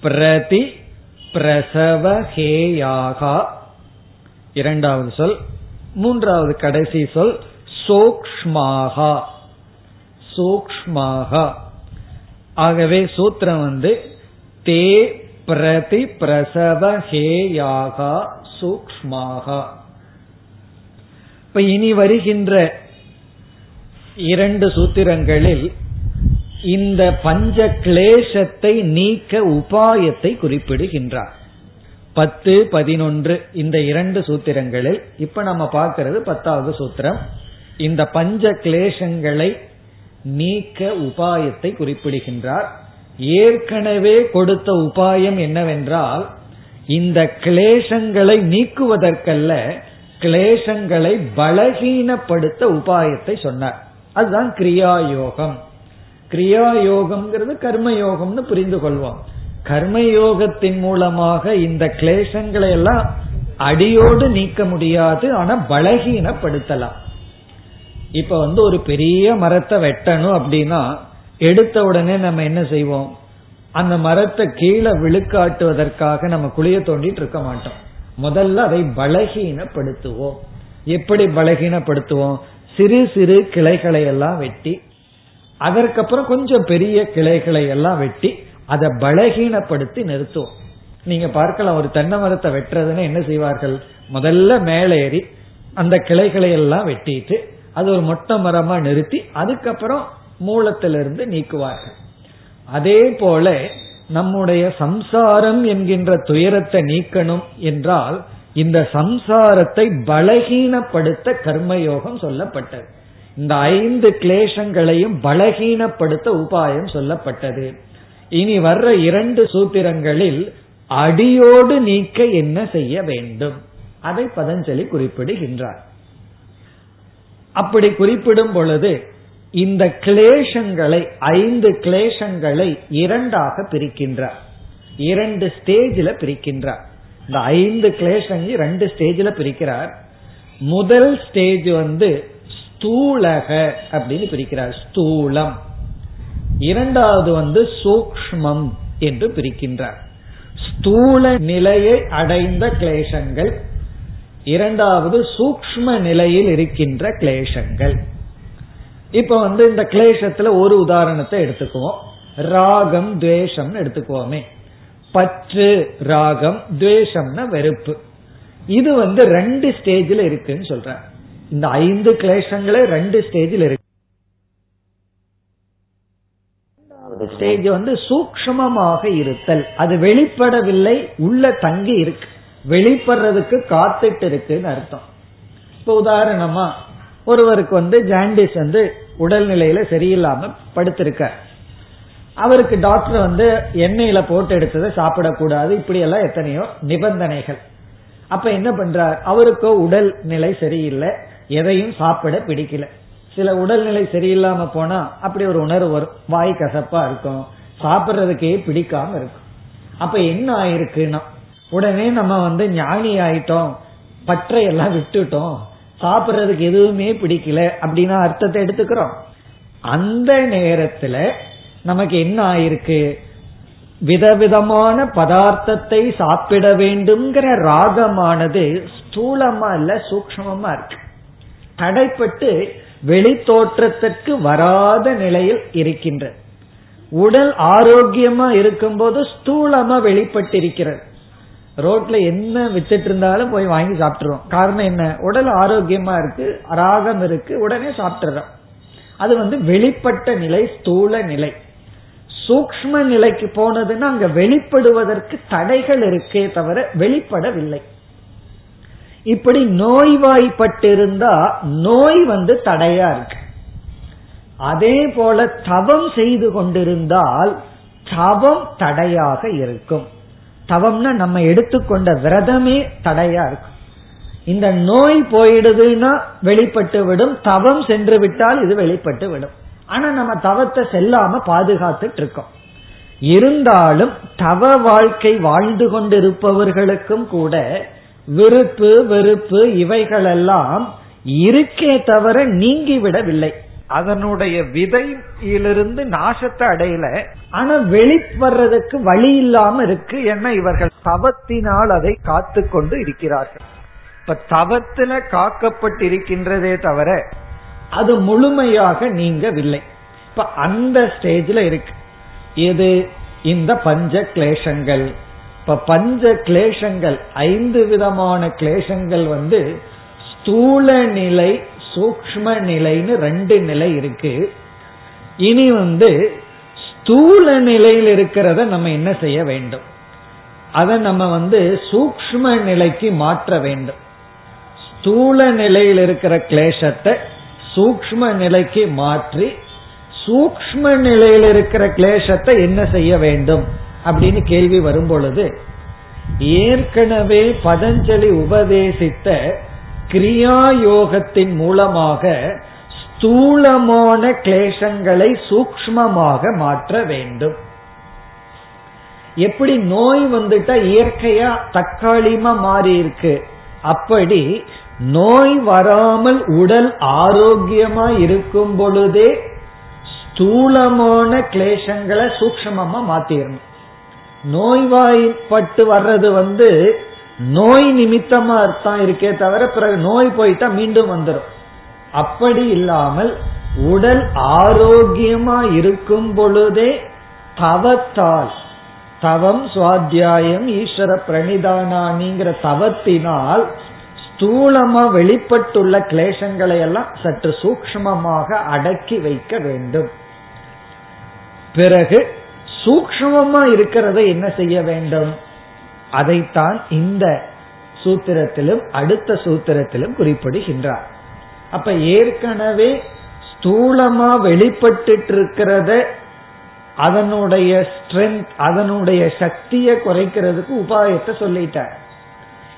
பிரதி பிரசவஹேயாகா இரண்டாவது சொல். மூன்றாவது கடைசி சொல். சூக்ஷ்மாகா. சூக்ஷ்மாகா. ஆகவே சூத்திரம் வந்து தே பிரதி பிரசவ ஹேயாகா சூக்ஷ்மாகா. இப்ப இனி வருகின்ற இரண்டு சூத்திரங்களில் இந்த பஞ்ச கிளேசத்தை நீக்க உபாயத்தை குறிப்பிடுகின்றார். பத்து பதினொன்று இந்த இரண்டு சூத்திரங்களில் இப்ப நம்ம பார்க்கிறது பத்தாவது சூத்திரம். இந்த பஞ்ச கிளேசங்களை நீக்க உபாயத்தை குறிப்பிடுகின்றார். ஏற்கனவே கொடுத்த உபாயம் என்னவென்றால் இந்த கிளேசங்களை நீக்குவதற்கல்ல கிளேசங்களை பலகீனப்படுத்த உபாயத்தை சொன்னார். அதுதான் கிரியா யோகம் கிரியா யோகம்ங்கிறது கர்மயோகம்னு புரிந்து கொள்வோம். கர்மயோகத்தின் மூலமாக இந்த கிளேசங்களை எல்லாம் அடியோடு நீக்க முடியாது ஆனா பலகீனப்படுத்தலாம். இப்ப வந்து ஒரு பெரிய மரத்தை வெட்டணும் அப்படின்னா எடுத்த உடனே நம்ம என்ன செய்வோம்? அந்த மரத்தை கீழே விழுக்காட்டுவதற்காக நம்ம குளிய தோண்டிட்டு இருக்க மாட்டோம். முதல்ல அதை பலகீனப்படுத்துவோம். எப்படி பலகீனப்படுத்துவோம்? சிறு சிறு கிளைகளை எல்லாம் வெட்டி அதற்கப்புறம் கொஞ்சம் பெரிய கிளைகளை எல்லாம் வெட்டி அதை பலகீனப்படுத்தி நிறுத்துவோம். நீங்க பார்க்கலாம் ஒரு தென்னை மரத்தை வெட்டுறதுன்னு என்ன செய்வார்கள்? முதல்ல மேலே ஏறி அந்த கிளைகளை எல்லாம் வெட்டிட்டு அது ஒரு மொட்டை மரமா நிறுத்தி அதுக்கப்புறம் மூலத்திலிருந்து நீக்குவார்கள். அதே போல நம்முடைய சம்சாரம் என்கின்ற துயரத்தை நீக்கணும் என்றால் இந்த சம்சாரத்தை பலகீனப்படுத்த கர்மயோகம் சொல்லப்பட்டது. இந்த ஐந்து கிளேசங்களையும் பலகீனப்படுத்த உபாயம் சொல்லப்பட்டது. இனி வர்ற இரண்டு சூத்திரங்களில் அடியோடு நீக்க என்ன செய்ய வேண்டும்? அதை பதஞ்சலி குறிப்பிடுகின்றார். அப்படி குறிப்பிடும் பொழுது இந்த கிளேஷங்களை ஐந்து கிளேஷங்களை இரண்டாக பிரிக்கின்றார். இரண்டு ஸ்டேஜில் பிரிக்கின்றார். இந்த ஐந்து கிளேஷங்கள் ரெண்டு ஸ்டேஜில் பிரிக்கிறார். முதல் ஸ்டேஜ் வந்து ஸ்தூலக அப்படின்னு பிரிக்கிறார். ஸ்தூலம். இரண்டாவது வந்து சூக்மம் என்று பிரிக்கின்றார். ஸ்தூல நிலையை அடைந்த கிளேசங்கள் இரண்டாவது சூக்ம நிலையில் இருக்கின்ற கிளேசங்கள் இப்ப வந்து இந்த கிளேசத்துல ஒரு உதாரணத்தை எடுத்துக்குவோம். ராகம் துவேஷம் எடுத்துக்குவோமே. பற்று ராகம் துவேஷம்னா வெறுப்பு. இது வந்து ரெண்டு ஸ்டேஜில் இருக்குன்னு சொல்ற இந்த ஐந்து கிளேசங்களே ரெண்டு ஸ்டேஜில் இருக்கு. ஸ்டேஜ் வந்து சூக்மமாக இருத்தல். அது வெளிப்படவில்லை உள்ள தங்கி இருக்கு. வெளிப்படுறதுக்கு காத்துட்டு இருக்குன்னு அர்த்தம். இப்ப உதாரணமா ஒருவருக்கு வந்து ஜாண்டிஸ் வந்து உடல்நிலையில சரியில்லாம படுத்திருக்கார். அவருக்கு டாக்டர் வந்து எண்ணெயில போட்டு எடுத்ததை சாப்பிடக்கூடாது. இப்படி எல்லாம் எத்தனையோ நிபந்தனைகள். அப்ப என்ன பண்றார்? அவருக்கோ உடல் நிலை சரியில்லை. எதையும் சாப்பிட பிடிக்கல. சில உடல்நிலை சரியில்லாம போனா அப்படி ஒரு உணர்வு வரும். வாய் கசப்பா இருக்கும். சாப்பிட்றதுக்கே பிடிக்காம இருக்கும். அப்ப என்ன ஆயிருக்குன்னா உடனே நம்ம வந்து ஞானி ஆயிட்டோம். பற்றை எல்லாம் விட்டுட்டோம். சாப்பிட்றதுக்கு எதுவுமே பிடிக்கல அப்படின்னா அர்த்தத்தை எடுத்துக்கிறோம். அந்த நேரத்துல நமக்கு என்ன ஆயிருக்கு? விதவிதமான பதார்த்தத்தை சாப்பிட வேண்டும்ங்கிற ராகமானது ஸ்தூலமா இல்ல சூக்மமா இருக்கு. தடைப்பட்டு வெளி தோற்றத்திற்கு வராத நிலையில் இருக்கின்றது. உடல் ஆரோக்கியமா இருக்கும்போது ஸ்தூலமா வெளிப்பட்டிருக்கிறது. ரோட்ல என்ன வச்சிட்டு இருந்தாலும் போய் வாங்கி சாப்பிட்டுருவோம். காரணம் என்ன? உடல் ஆரோக்கியமா இருக்கு ராகம் இருக்கு உடனே சாப்பிட்டுறோம். அது வந்து வெளிப்பட்ட நிலை ஸ்தூல நிலை. சூக்ம நிலைக்கு போனதுன்னா அங்க வெளிப்படுவதற்கு தடைகள் இருக்கே தவிர வெளிப்படவில்லை. இப்படி நோய்வாய்ப்பட்டிருந்தா நோய் வந்து தடையா இருக்கு. அதே போல தவம் செய்து கொண்டிருந்தால் தவம் தடையாக இருக்கும். தவம்னா நம்ம எடுத்துக்கொண்ட விரதமே தடையா இருக்கும். இந்த நோய் போயிடுதுன்னா வெளிப்பட்டு விடும் தவம் சென்று விட்டால் இது வெளிப்பட்டு விடும். ஆனா நம்ம தவத்தை செல்லாம பாதுகாத்துட்டு இருக்கோம். இருந்தாலும் தவ வாழ்க்கை வாழ்ந்து கொண்டிருப்பவர்களுக்கும் கூட விருப்பு வெறுப்பு இவைகளெல்லாம் இருக்கே தவிர நீங்கிவிடவில்லை. அதனுடைய விதையிலிருந்து நாசத்தை அடையல. ஆனா வெளிவர்றதுக்கு வழி இல்லாம இருக்கு. என்ன இவர்கள்? தவத்தினால் அதை காத்து கொண்டு இருக்கிறார்கள். இப்ப தவத்துல காக்கப்பட்டிருக்கின்றதே தவிர அது முழுமையாக நீங்கவில்லை. இப்ப அந்த ஸ்டேஜ்ல இருக்கு. எது? இந்த பஞ்ச கிளேசங்கள் இப்ப பஞ்ச கிளேசங்கள் ஐந்து விதமான கிளேசங்கள் வந்து ஸ்தூல நிலை சூக்ம நிலைன்னு ரெண்டு நிலை இருக்கு. இனி வந்து ஸ்தூல நிலையில் இருக்கிறத நம்ம என்ன செய்ய வேண்டும்? அதை நம்ம வந்து சூக்ம நிலைக்கு மாற்ற வேண்டும். ஸ்தூல நிலையில் இருக்கிற கிளேசத்தை சூக்ம நிலைக்கு மாற்றி சூக்ம நிலையில் இருக்கிற கிளேசத்தை என்ன செய்ய வேண்டும் அப்படின்னு கேள்வி வரும் பொழுது ஏற்கனவே பதஞ்சலி உபதேசித்த கிரியா யோகத்தின் மூலமாக ஸ்தூலமான கிளேசங்களை சூக்மமாக மாற்ற வேண்டும். எப்படி நோய் வந்துட்டா இயற்கையா தற்காலிகமா மாறி இருக்கு அப்படி நோய் வராமல் உடல் ஆரோக்கியமா இருக்கும் பொழுதே ஸ்தூலமான கிளேசங்களை சூக்மமா மாத்திரணும். நோய்வாய்ப்பட்டு வர்றது வந்து நோய் நிமித்தமா தான் இருக்கே தவிர பிறகு நோய் போயிட்டா மீண்டும் வந்துடும் அப்படி இல்லாமல் உடல் ஆரோக்கியமா இருக்கும் பொழுதே தவத்தால் தவம் சுவாத்தியாயம் ஈஸ்வர பிரணிதானானிங்கிற தவத்தினால் ஸ்தூலமா வெளிப்பட்டுள்ள கிளேசங்களை எல்லாம் சற்று சூக்மமாக அடக்கி வைக்க வேண்டும். பிறகு சூக்மமா இருக்கிறத என்ன செய்ய வேண்டும்? அதைத்தான் இந்த சூத்திரத்திலும் அடுத்த சூத்திரத்திலும் குறிப்பிடுகின்றார். அப்ப ஏற்கனவே ஸ்தூலமா வெளிப்பட்டு இருக்கிறத அதனுடைய ஸ்ட்ரென்த் அதனுடைய சக்தியை குறைக்கிறதுக்கு உபாயத்தை சொல்லிட்டார்.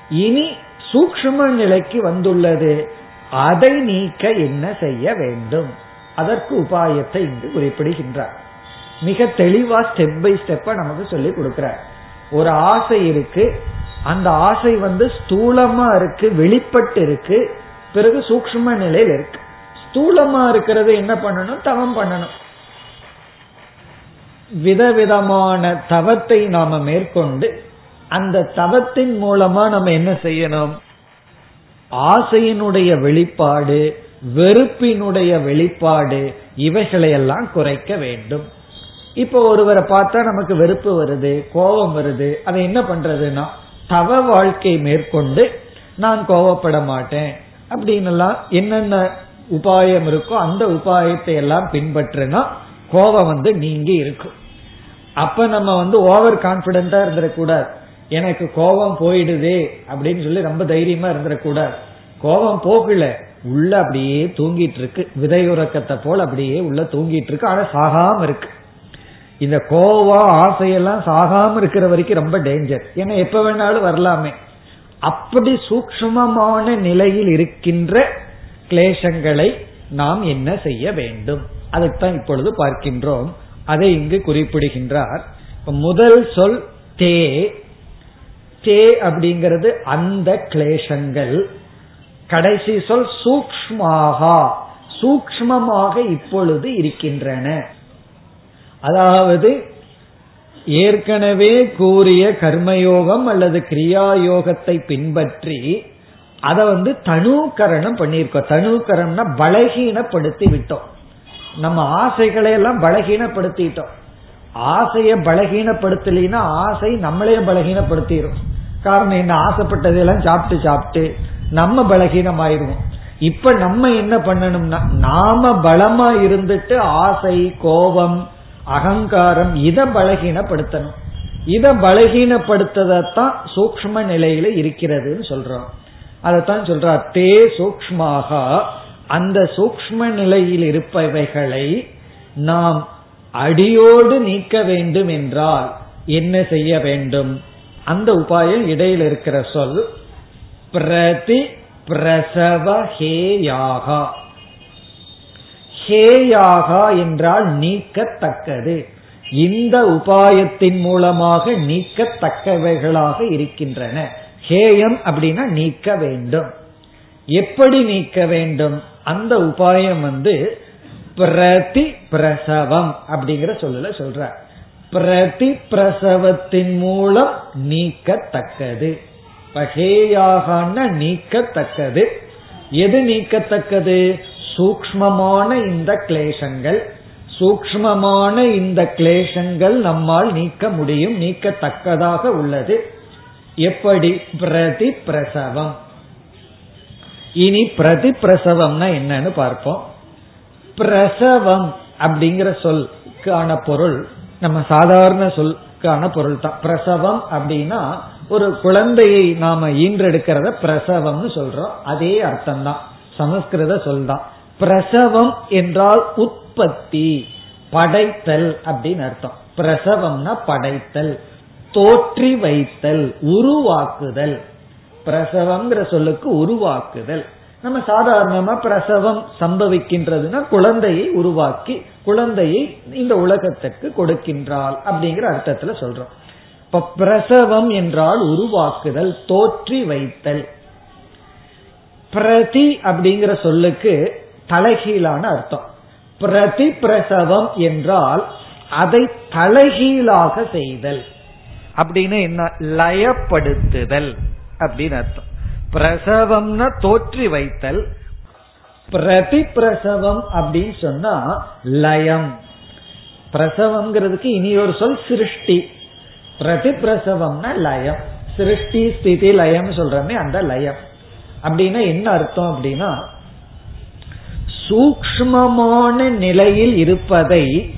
இனி சூக்ம நிலைக்கு வந்துள்ளது. அதை நீக்க என்ன செய்ய வேண்டும்? அதற்கு உபாயத்தை இங்கு குறிப்பிடுகின்றார். மிக தெளிவா ஸ்டெப் பை ஸ்டெப்பா நமக்கு சொல்லி கொடுக்கிறார். ஒரு ஆசை இருக்கு. அந்த ஆசை வந்து ஸ்தூலமா இருக்கு வெளிப்பட்டு இருக்கு. பிறகு சூக்ம நிலையில் இருக்கு. ஸ்தூலமா இருக்கிறது என்ன பண்ணணும்? தவம் பண்ணணும். விதவிதமான தவத்தை நாம மேற்கொண்டு அந்த தவத்தின் மூலமா நம்ம என்ன செய்யணும்? ஆசையினுடைய வெளிப்பாடு வெறுப்பினுடைய வெளிப்பாடு இவைகளையெல்லாம் குறைக்க வேண்டும். இப்போ ஒருவரை பார்த்தா நமக்கு வெறுப்பு வருது கோபம் வருது. அதை என்ன பண்றதுன்னா தவ வாழ்க்கை மேற்கொண்டு நான் கோவப்பட மாட்டேன் அப்படின்னு எல்லாம் என்னென்ன உபாயம் இருக்கோ அந்த உபாயத்தை எல்லாம் பின்பற்றினா கோபம் வந்து நீங்கி இருக்கும். அப்ப நம்ம வந்து ஓவர் கான்பிடண்டா இருந்துடக்கூடாது. எனக்கு கோபம் போயிடுதே அப்படின்னு சொல்லி ரொம்ப தைரியமா இருந்துடக்கூடாது கோபம் போகல உள்ள அப்படியே தூங்கிட்டு இருக்கு விதை உறக்கத்தை போல் அப்படியே உள்ள தூங்கிட்டு இருக்கு ஆனா சாகாம இருக்கு. இந்த கோவா ஆசையெல்லாம் சாகாம இருக்கிற வரைக்கும் ரொம்ப டேஞ்சர் ஏன்னா எப்ப வேணாலும் வரலாமே. அப்படி சூக்மமான நிலையில் இருக்கின்ற கிளேசங்களை நாம் என்ன செய்ய வேண்டும்? அதைத்தான் இப்பொழுது பார்க்கின்றோம். அதை இங்கு குறிப்பிடுகின்றார். முதல் சொல் தே தே அப்படிங்கிறது அந்த கிளேசங்கள். கடைசி சொல் சூக்மாகா சூக்மமாக இப்பொழுது இருக்கின்றன. அதாவது ஏற்கனவே கூறிய கர்மயோகம் அல்லது கிரியா யோகத்தை பின்பற்றி அதை வந்து தனுகரணம் பண்ணியிருக்கோம். தனுக்கரணம்னா பலகீனப்படுத்தி விட்டோம். நம்ம ஆசைகளை எல்லாம் பலகீனப்படுத்திட்டோம். ஆசைய பலகீனப்படுத்தலைன்னா ஆசை நம்மளே பலகீனப்படுத்திடும் காரணம் என்ன? ஆசைப்பட்டதெல்லாம் சாப்பிட்டு சாப்பிட்டு நம்ம பலகீனம் ஆயிடுவோம் இப்ப நம்ம என்ன பண்ணணும்னா நாம பலமா இருந்துட்டு ஆசை கோபம் அகங்காரம் இத பலகீனப்படுத்தணும். இத பலகீனப்படுத்ததான் சூக்ம நிலையில இருக்கிறதுன்னு சொல்றோம். அதத்தான் சொல்றார் தே சூக்மாக அந்த சூக்ம நிலையில் இருப்பவைகளை நாம் அடியோடு நீக்க வேண்டும் என்றால் என்ன செய்ய வேண்டும்? அந்த உபாயம் இடையில் இருக்கிற சொல் பிரதி பிரசவ ஹேயாகா. ஹேயாகா என்றால் நீக்கத்தக்கது. இந்த உபாயத்தின் மூலமாக நீக்கத்தக்கவைகளாக இருக்கின்றன. ஹேயம் அப்படின்னா நீக்க வேண்டும். எப்படி நீக்க வேண்டும்? அந்த உபாயம் வந்து பிரதி பிரசவம் அப்படிங்கிற சொல்லல சொல்ற பிரதி பிரசவத்தின் மூலம் நீக்கத்தக்கது. பகேயாகன நீக்கத்தக்கது. எது நீக்கத்தக்கது? சூக்மமான இந்த கிளேசங்கள். சூக்மமான இந்த கிளேசங்கள் நம்மால் நீக்க முடியும் நீக்கத்தக்கதாக உள்ளது. எப்படி? பிரதி பிரசவம் இனி பிரதி பிரசவம்னா என்னன்னு பார்ப்போம். பிரசவம் அப்படிங்கிற சொல்லுக்கான பொருள் நம்ம சாதாரண சொல்லுக்கான பொருள் தான் பிரசவம் அப்படின்னா ஒரு குழந்தையை நாம ஈன்றெடுக்கிறத பிரசவம்னு சொல்றோம். அதே அர்த்தம் தான் சமஸ்கிருத சொல் தான் பிரசவம் என்றால் உற்பத்தி படைத்தல் அப்படின்னு அர்த்தம். பிரசவம்னா படைத்தல் தோற்றி வைத்தல் உருவாக்குதல். பிரசவம்ங்கிற சொல்லுக்கு உருவாக்குதல். நம்ம சாதாரணமா பிரசவம் சம்பவிக்கின்றதுன்னா குழந்தையை உருவாக்கி குழந்தையை இந்த உலகத்துக்கு கொடுக்கின்றாள் அப்படிங்கிற அர்த்தத்துல சொல்றோம். இப்ப பிரசவம் என்றால் உருவாக்குதல் தோற்றி வைத்தல். பிரதி அப்படிங்கிற சொல்லுக்கு தலைகீழான அர்த்தம். பிரதி பிரசவம் என்றால் அதை தலைகீழாக செய்தல். அப்படின்னு என்ன? லயப்படுத்துதல் அப்படின்னு அர்த்தம். பிரசவம்னா தோற்றி வைத்தல். பிரதி பிரசவம் அப்படின்னு சொன்னா லயம். பிரசவம்ங்கிறதுக்கு இனி ஒரு சொல் சிருஷ்டி. பிரதி பிரசவம்னா லயம். சிருஷ்டி ஸ்திதி லயம் சொல்றமே அந்த லயம். அப்படின்னா என்ன அர்த்தம் அப்படின்னா சூக்மமான நிலையில் இருப்பதை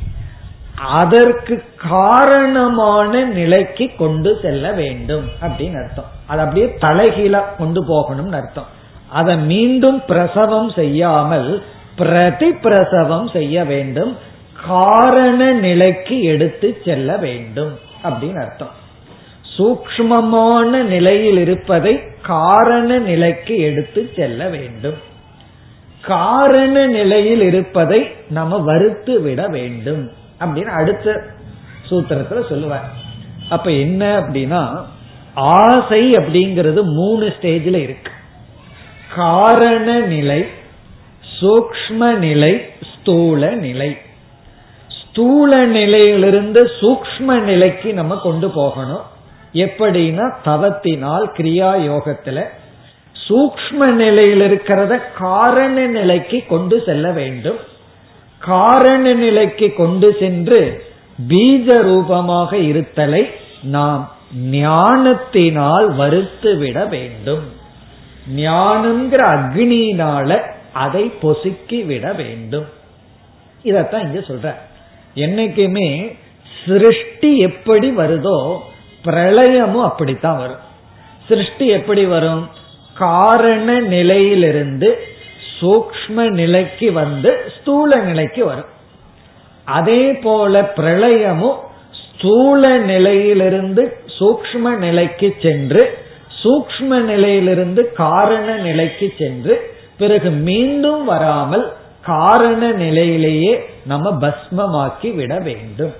அதற்கு காரணமான நிலைக்கு கொண்டு செல்ல வேண்டும் அப்படின்னு அர்த்தம். அது அப்படியே தலைகீழ கொண்டு போகணும்னு அர்த்தம். அதை மீண்டும் பிரசவம் செய்யாமல் பிரதி பிரசவம் செய்ய வேண்டும். காரண நிலைக்கு எடுத்து செல்ல வேண்டும் அப்படின்னு அர்த்தம். சூக்மமான நிலையில் இருப்பதை காரண நிலைக்கு எடுத்து செல்ல வேண்டும். காரண நிலையில் இருப்பதை நம்ம வருத்து விட வேண்டும் அப்படின்னு அடுத்த சூத்திரத்துல சொல்லுவார். அப்ப என்ன அப்படின்னா ஆசை அப்படிங்கிறது மூணு ஸ்டேஜில் இருக்கு. காரண நிலை சூக்ம நிலை ஸ்தூல நிலை. ஸ்தூல நிலையிலிருந்து சூக்ம நிலைக்கு நம்ம கொண்டு போகணும். எப்படின்னா தவத்தினால் கிரியா யோகத்துல சூக்ம நிலையில் இருக்கிறத காரண நிலைக்கு கொண்டு செல்ல வேண்டும். காரண நிலைக்கு கொண்டு சென்று பீஜ ரூபமாக இருத்தலை நாம் ஞானத்தினால் வருத்து விட வேண்டும். ஞானம்ங்கிற அக்னியினால அதை பொசுக்கி விட வேண்டும். இதத்தான் இங்க சொல்ற. என்னைக்குமே சிருஷ்டி எப்படி வருதோ பிரளயமும் அப்படித்தான் வரும். சிருஷ்டி எப்படி வரும்? காரண நிலையிலிருந்து சூக்ம நிலைக்கு வந்து ஸ்தூல நிலைக்கு வரும். அதே போல பிரளயமும் ஸ்தூல நிலையிலிருந்து சூக்ம நிலைக்கு சென்று சூக்ம நிலையிலிருந்து காரண நிலைக்கு சென்று பிறகு மீண்டும் வராமல் காரண நிலையிலேயே நம்ம பஸ்மமாக்கி விட வேண்டும்.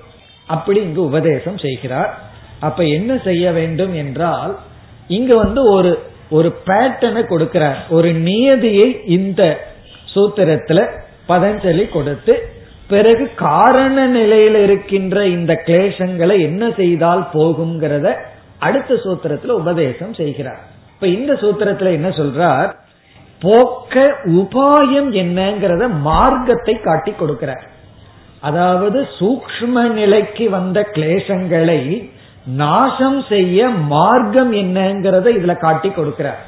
அப்படி இங்கு உபதேசம் செய்கிறார். அப்ப என்ன செய்ய வேண்டும் என்றால் இங்க வந்து ஒரு ஒரு பேட்டனை கொடுக்கிறார். ஒரு நியதியை இந்த சூத்திரத்துல பதஞ்சலி கொடுத்து பிறகு காரண நிலையில இருக்கின்ற இந்த கிளேசங்களை என்ன செய்தால் போகுங்கிறத அடுத்த சூத்திரத்துல உபதேசம் செய்கிறார். இப்ப இந்த சூத்திரத்துல என்ன சொல்றார்? போக்க உபாயம் என்னங்கிறத மார்க்கத்தை காட்டி கொடுக்கிறார். அதாவது சூக்ம நிலைக்கு வந்த கிளேசங்களை நாசம் செய்ய மார்க்கம் என்னங்கிறத இதுல காட்டி கொடுக்கிறார்.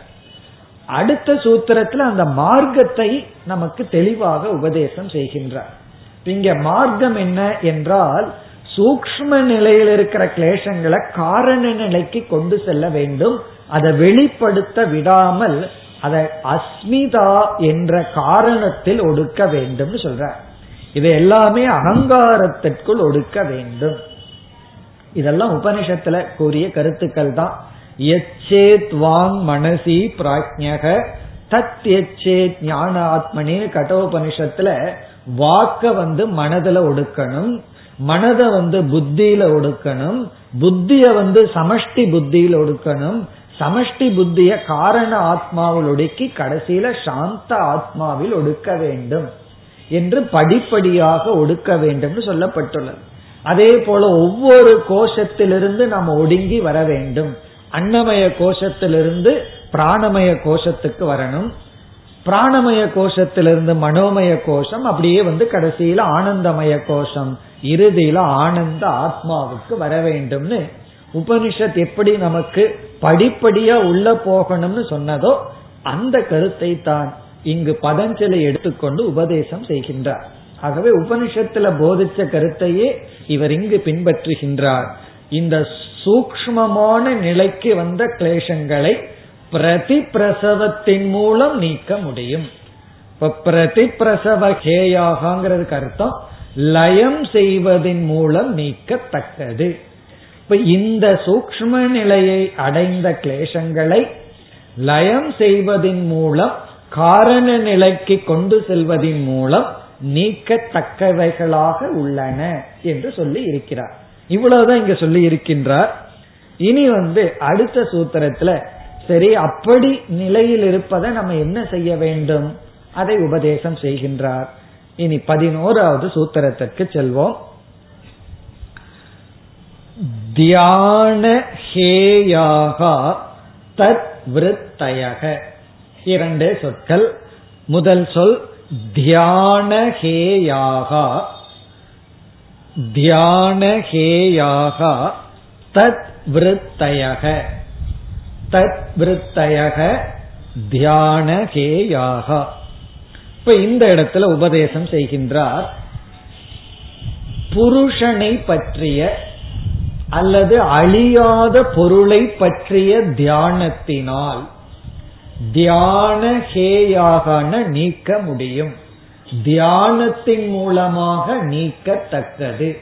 அடுத்த சூத்திரத்துல அந்த மார்க்கத்தை நமக்கு தெளிவாக உபதேசம் செய்கின்றார். இங்க மார்க்கம் என்ன என்றால் சூக்ம நிலையில் இருக்கிற கிளேசங்களை காரண நிலைக்கு கொண்டு செல்ல வேண்டும். அதை வெளிப்படுத்த விடாமல் அதை அஸ்மிதா என்ற காரணத்தில் ஒடுக்க வேண்டும் சொல்ற. இது எல்லாமே அகங்காரத்திற்குள் ஒடுக்க வேண்டும். இதெல்லாம் உபனிஷத்துல கூறிய கருத்துக்கள் தான். எச்சேத் வாங் மனசி பிராஜ்யக தத் எச்சேத் ஞான ஆத்மனி கட்டோபனிஷத்துல வாக்க வந்து மனதுல ஒடுக்கணும் மனதை வந்து புத்தியில ஒடுக்கணும் புத்திய வந்து சமஷ்டி புத்தியில ஒடுக்கணும். சமஷ்டி புத்திய காரண ஆத்மாவில் ஒடுக்கி கடைசியில சாந்த ஆத்மாவில் ஒடுக்க வேண்டும் என்று படிப்படியாக ஒடுக்க வேண்டும் சொல்லப்பட்டுள்ளது. அதே போல ஒவ்வொரு கோஷத்திலிருந்து நாம் ஒடுங்கி வர வேண்டும். அன்னமய கோஷத்திலிருந்து பிராணமய கோஷத்துக்கு வரணும். பிராணமய கோஷத்திலிருந்து மனோமய கோஷம் அப்படியே வந்து கடைசியில ஆனந்தமய கோஷம் இறுதியில ஆனந்த ஆத்மாவுக்கு வர வேண்டும்னு உபனிஷத் எப்படி நமக்கு படிப்படியா உள்ள போகணும்னு சொன்னதோ அந்த கருத்தை தான் இங்கு பதஞ்சலை எடுத்துக்கொண்டு உபதேசம் செய்கின்றார். ஆகவே உபனிஷத்துல போதிச்ச கருத்தையே இவர் இங்கு பின்பற்றுகின்றார். இந்த சூக்மமான நிலைக்கு வந்த கிளேசங்களை பிரதி பிரசவத்தின் மூலம் நீக்க முடியும். இப்ப பிரதி பிரசவ கேயாகங்கிறதுக்கு அர்த்தம் லயம் செய்வதன் மூலம் நீக்கத்தக்கது. இப்ப இந்த சூக்ம நிலையை அடைந்த கிளேசங்களை லயம் செய்வதன் மூலம் காரண நிலைக்கு கொண்டு செல்வதன் மூலம் நீக்கத்தக்கவைகளாக உள்ளன என்று சொல்லி இருக்கிறார். இவ்வளவுதான் இங்க சொல்லி இருக்கின்றார். இனி வந்து அடுத்த சூத்திரத்துல சரி அப்படி நிலையில் இருப்பதை நம்ம என்ன செய்ய வேண்டும்? அதை உபதேசம் செய்கின்றார். இனி பதினோராவது சூத்திரத்திற்கு செல்வோம். தியான ஹேயாக தத் விருத்தயக. இரண்டே சொற்கள். முதல் சொல் தியானஹேயாக தியானஹேயாக தத் விருத்தயக. தத் விருத்தயக தியானஹேயாக இப்ப இந்த இடத்துல உபதேசம் செய்கின்றார். புருஷனை பற்றிய அல்லது அழியாத பொருளை பற்றிய தியானத்தினால் தியானஹேயாக நீக்க முடியும். தியானத்தின் மூலமாக நீக்கத்தக்கது.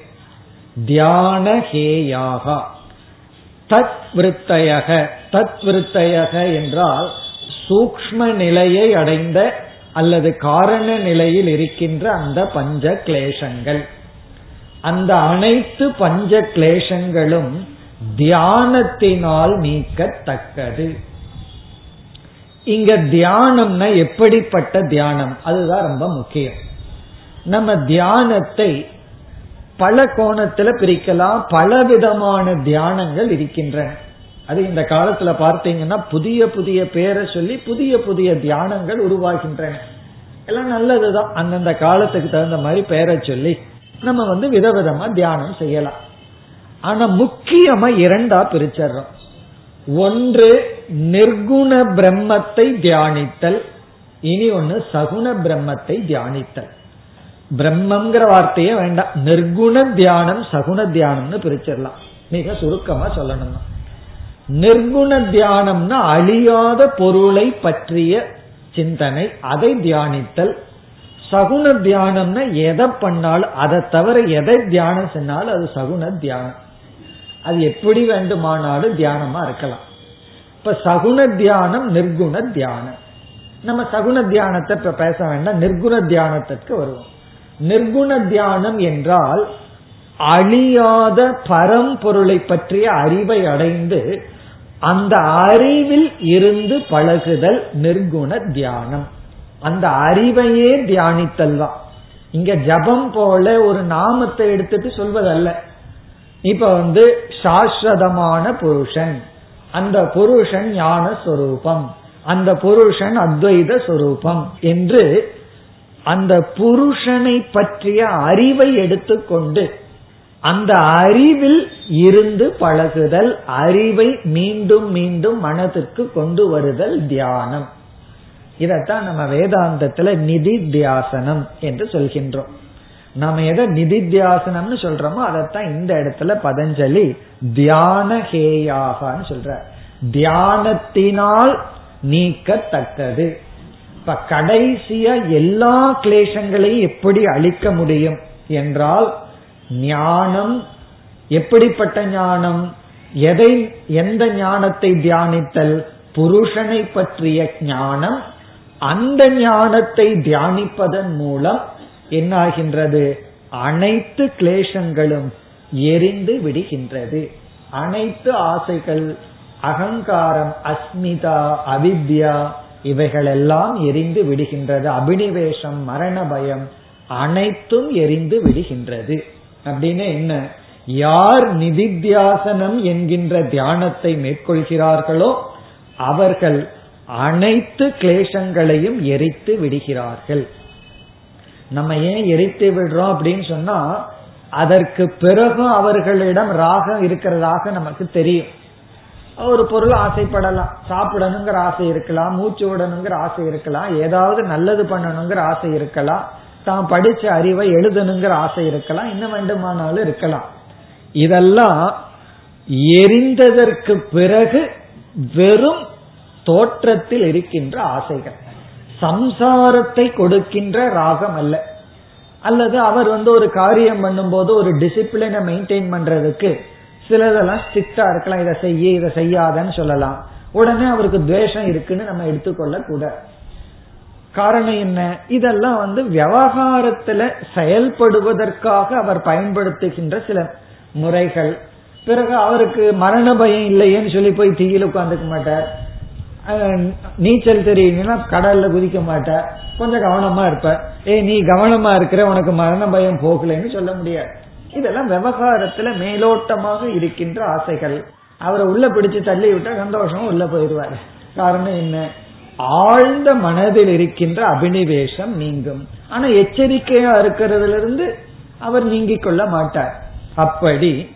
தியான ஹேயாக தத் விருத்தயக தத்விருத்தையக என்றால் சூக்ம நிலையை அடைந்த அல்லது காரண நிலையில் இருக்கின்ற அந்த பஞ்ச கிளேசங்கள். அந்த அனைத்து பஞ்ச கிளேசங்களும் தியானத்தினால் நீக்கத்தக்கது. இங்க தியானம்னா எப்படிப்பட்ட தியானம்? அதுதான் ரொம்ப முக்கியம். நம்ம தியானத்தை பல கோணத்துல பிரிக்கலாம். பல விதமான தியானங்கள் இருக்கின்றன. அது இந்த காலத்துல பார்த்தீங்கன்னா புதிய புதிய பேரை சொல்லி புதிய புதிய தியானங்கள் உருவாகின்றன எல்லாம் நல்லதுதான். அந்தந்த காலத்துக்கு தகுந்த மாதிரி பேரை சொல்லி நம்ம வந்து விதவிதமா தியானம் செய்யலாம். ஆனா முக்கியமா இரண்டா பிரிச்சர்றோம். ஒன்று நிர்குண பிரம்மத்தை தியானித்தல் இனி ஒன்னு சகுண பிரம்மத்தை தியானித்தல். பிரம்மங்கிற வார்த்தையே வேண்டாம். நிர்குண தியானம் சகுண தியானம்னு பிரிச்சிடலாம். மிக சுருக்கமா சொல்லணும்னா. நிர்குண தியானம்னா அழியாத பொருளை பற்றிய சிந்தனை அதை தியானித்தல். சகுண தியானம்னா எதை பண்ணாலும் அதை தவிர எதை தியானம் சொன்னாலும் அது சகுண தியானம். அது எப்படி வேண்டுமானாலும் தியானமா இருக்கலாம். இப்ப சகுண தியானம் நிர்குண தியானம். நம்ம சகுண தியானத்தை இப்ப பேச வேண்டாம் நிர்குண தியானத்திற்கு வருவோம். நிர்குண தியானம் என்றால் அழியாத பரம்பொருளை பற்றிய அறிவை அடைந்து அந்த அறிவில் இருந்து பழகுதல் நிர்குண தியானம். அந்த அறிவையே தியானித்தல் தான். இங்க ஜபம் போல ஒரு நாமத்தை எடுத்துட்டு சொல்வதல்ல. இப்ப வந்து சாஸ்வதமான புருஷன் அந்த புருஷன் ஞான சொரூபம் அந்த புருஷன் அத்வைத சொரூபம் என்று அந்த புருஷனை பற்றிய அறிவை எடுத்துக்கொண்டு அந்த அறிவில் இருந்து பழகுதல் அறிவை மீண்டும் மீண்டும் மனதிற்கு கொண்டு வருதல் தியானம். இதத்தான் நம்ம வேதாந்தத்துல நிதித்தியாசனம் என்று சொல்கின்றோம். நாம எதை நிதித்தியாசனம்னு சொல்றோமோ அதைத்தான் இந்த இடத்துல பதஞ்சலி தியான ஹேயாகனு சொல்ற. தியானத்தினால் நீக்கத்தக்கது. இப்ப கடைசியா எல்லா கிளேசங்களையும் எப்படி அழிக்க முடியும் என்றால் ஞானம் எப்படிப்பட்ட ஞானம்? எதை எந்த ஞானத்தை தியானித்தல்? புருஷனை பற்றிய ஞானம் அந்த ஞானத்தை தியானிப்பதன் மூலம் என்னாகின்றது? அனைத்து கிளேசங்களும் எரிந்து விடுகின்றது. அனைத்து ஆசைகள் அகங்காரம் அஸ்மிதா அவித்யா இவைகளெல்லாம் எரிந்து விடுகின்றது. அபினிவேஷம் மரண பயம் அனைத்தும் எரிந்து விடுகின்றது. அப்படின்னு என்ன? யார் நிதித்தியாசனம் என்கின்ற தியானத்தை மேற்கொள்கிறார்களோ அவர்கள் அனைத்து கிளேசங்களையும் எரித்து விடுகிறார்கள். நம்ம ஏன் எரித்து விடுறோம் அப்படின்னு சொன்னா அதற்கு பிறகு அவர்களிடம் ராகம் இருக்கிறதாக நமக்கு தெரியும். ஒரு பொருள் ஆசைப்படலாம். சாப்பிடணுங்கிற ஆசை இருக்கலாம் மூச்சு விடணுங்கிற ஆசை இருக்கலாம் ஏதாவது நல்லது பண்ணணுங்கிற ஆசை இருக்கலாம். தான் படிச்ச அறிவை எழுதணுங்கிற ஆசை இருக்கலாம் என்ன வேண்டுமானாலும் இருக்கலாம். இதெல்லாம் எரிந்ததற்கு பிறகு வெறும் தோற்றத்தில் இருக்கின்ற ஆசைகள். சம்சாரத்தை கொடுக்கின்ற ராகம் அல்ல. அல்லது அவர் வந்து ஒரு காரியம் பண்ணும்போது ஒரு டிசிப்ளினை மெயின்டைன் பண்றதுக்கு சிலதெல்லாம் ஸ்ட்ரிக்டா இருக்கலாம். இதை செய்ய இதை செய்யாதன்னு சொல்லலாம். உடனே அவருக்கு துவேஷம் இருக்குன்னு நம்ம எடுத்துக்கொள்ள கூட காரணம் என்ன? இதெல்லாம் வந்து விவகாரத்துல செயல்படுவதற்காக அவர் பயன்படுத்துகின்ற சில முறைகள். பிறகு அவருக்கு மரண பயம் இல்லையேன்னு சொல்லி போய் தீயில் உட்காந்துக்க மாட்டார். நீச்சல் தெரியுங்கன்னா கடல்ல குதிக்க மாட்டார். கொஞ்சம் கவனமா இருப்ப ஏ நீ கவனமா இருக்கிற உனக்கு மரண பயம் போகலைன்னு சொல்ல முடியாது. இதெல்லாம் விவகாரத்துல மேலோட்டமாக இருக்கின்ற ஆசைகள். அவரை உள்ள பிடிச்சு தள்ளி விட்டா சந்தோஷம் உள்ள போயிடுவார். காரணம் என்ன? ஆழ்ந்த மனதில் இருக்கின்ற அபினிவேஷம் நீங்கும். ஆனா எச்சரிக்கையா இருக்கிறதுல இருந்து அவர் நீங்கிக் கொள்ள மாட்டார். அப்படி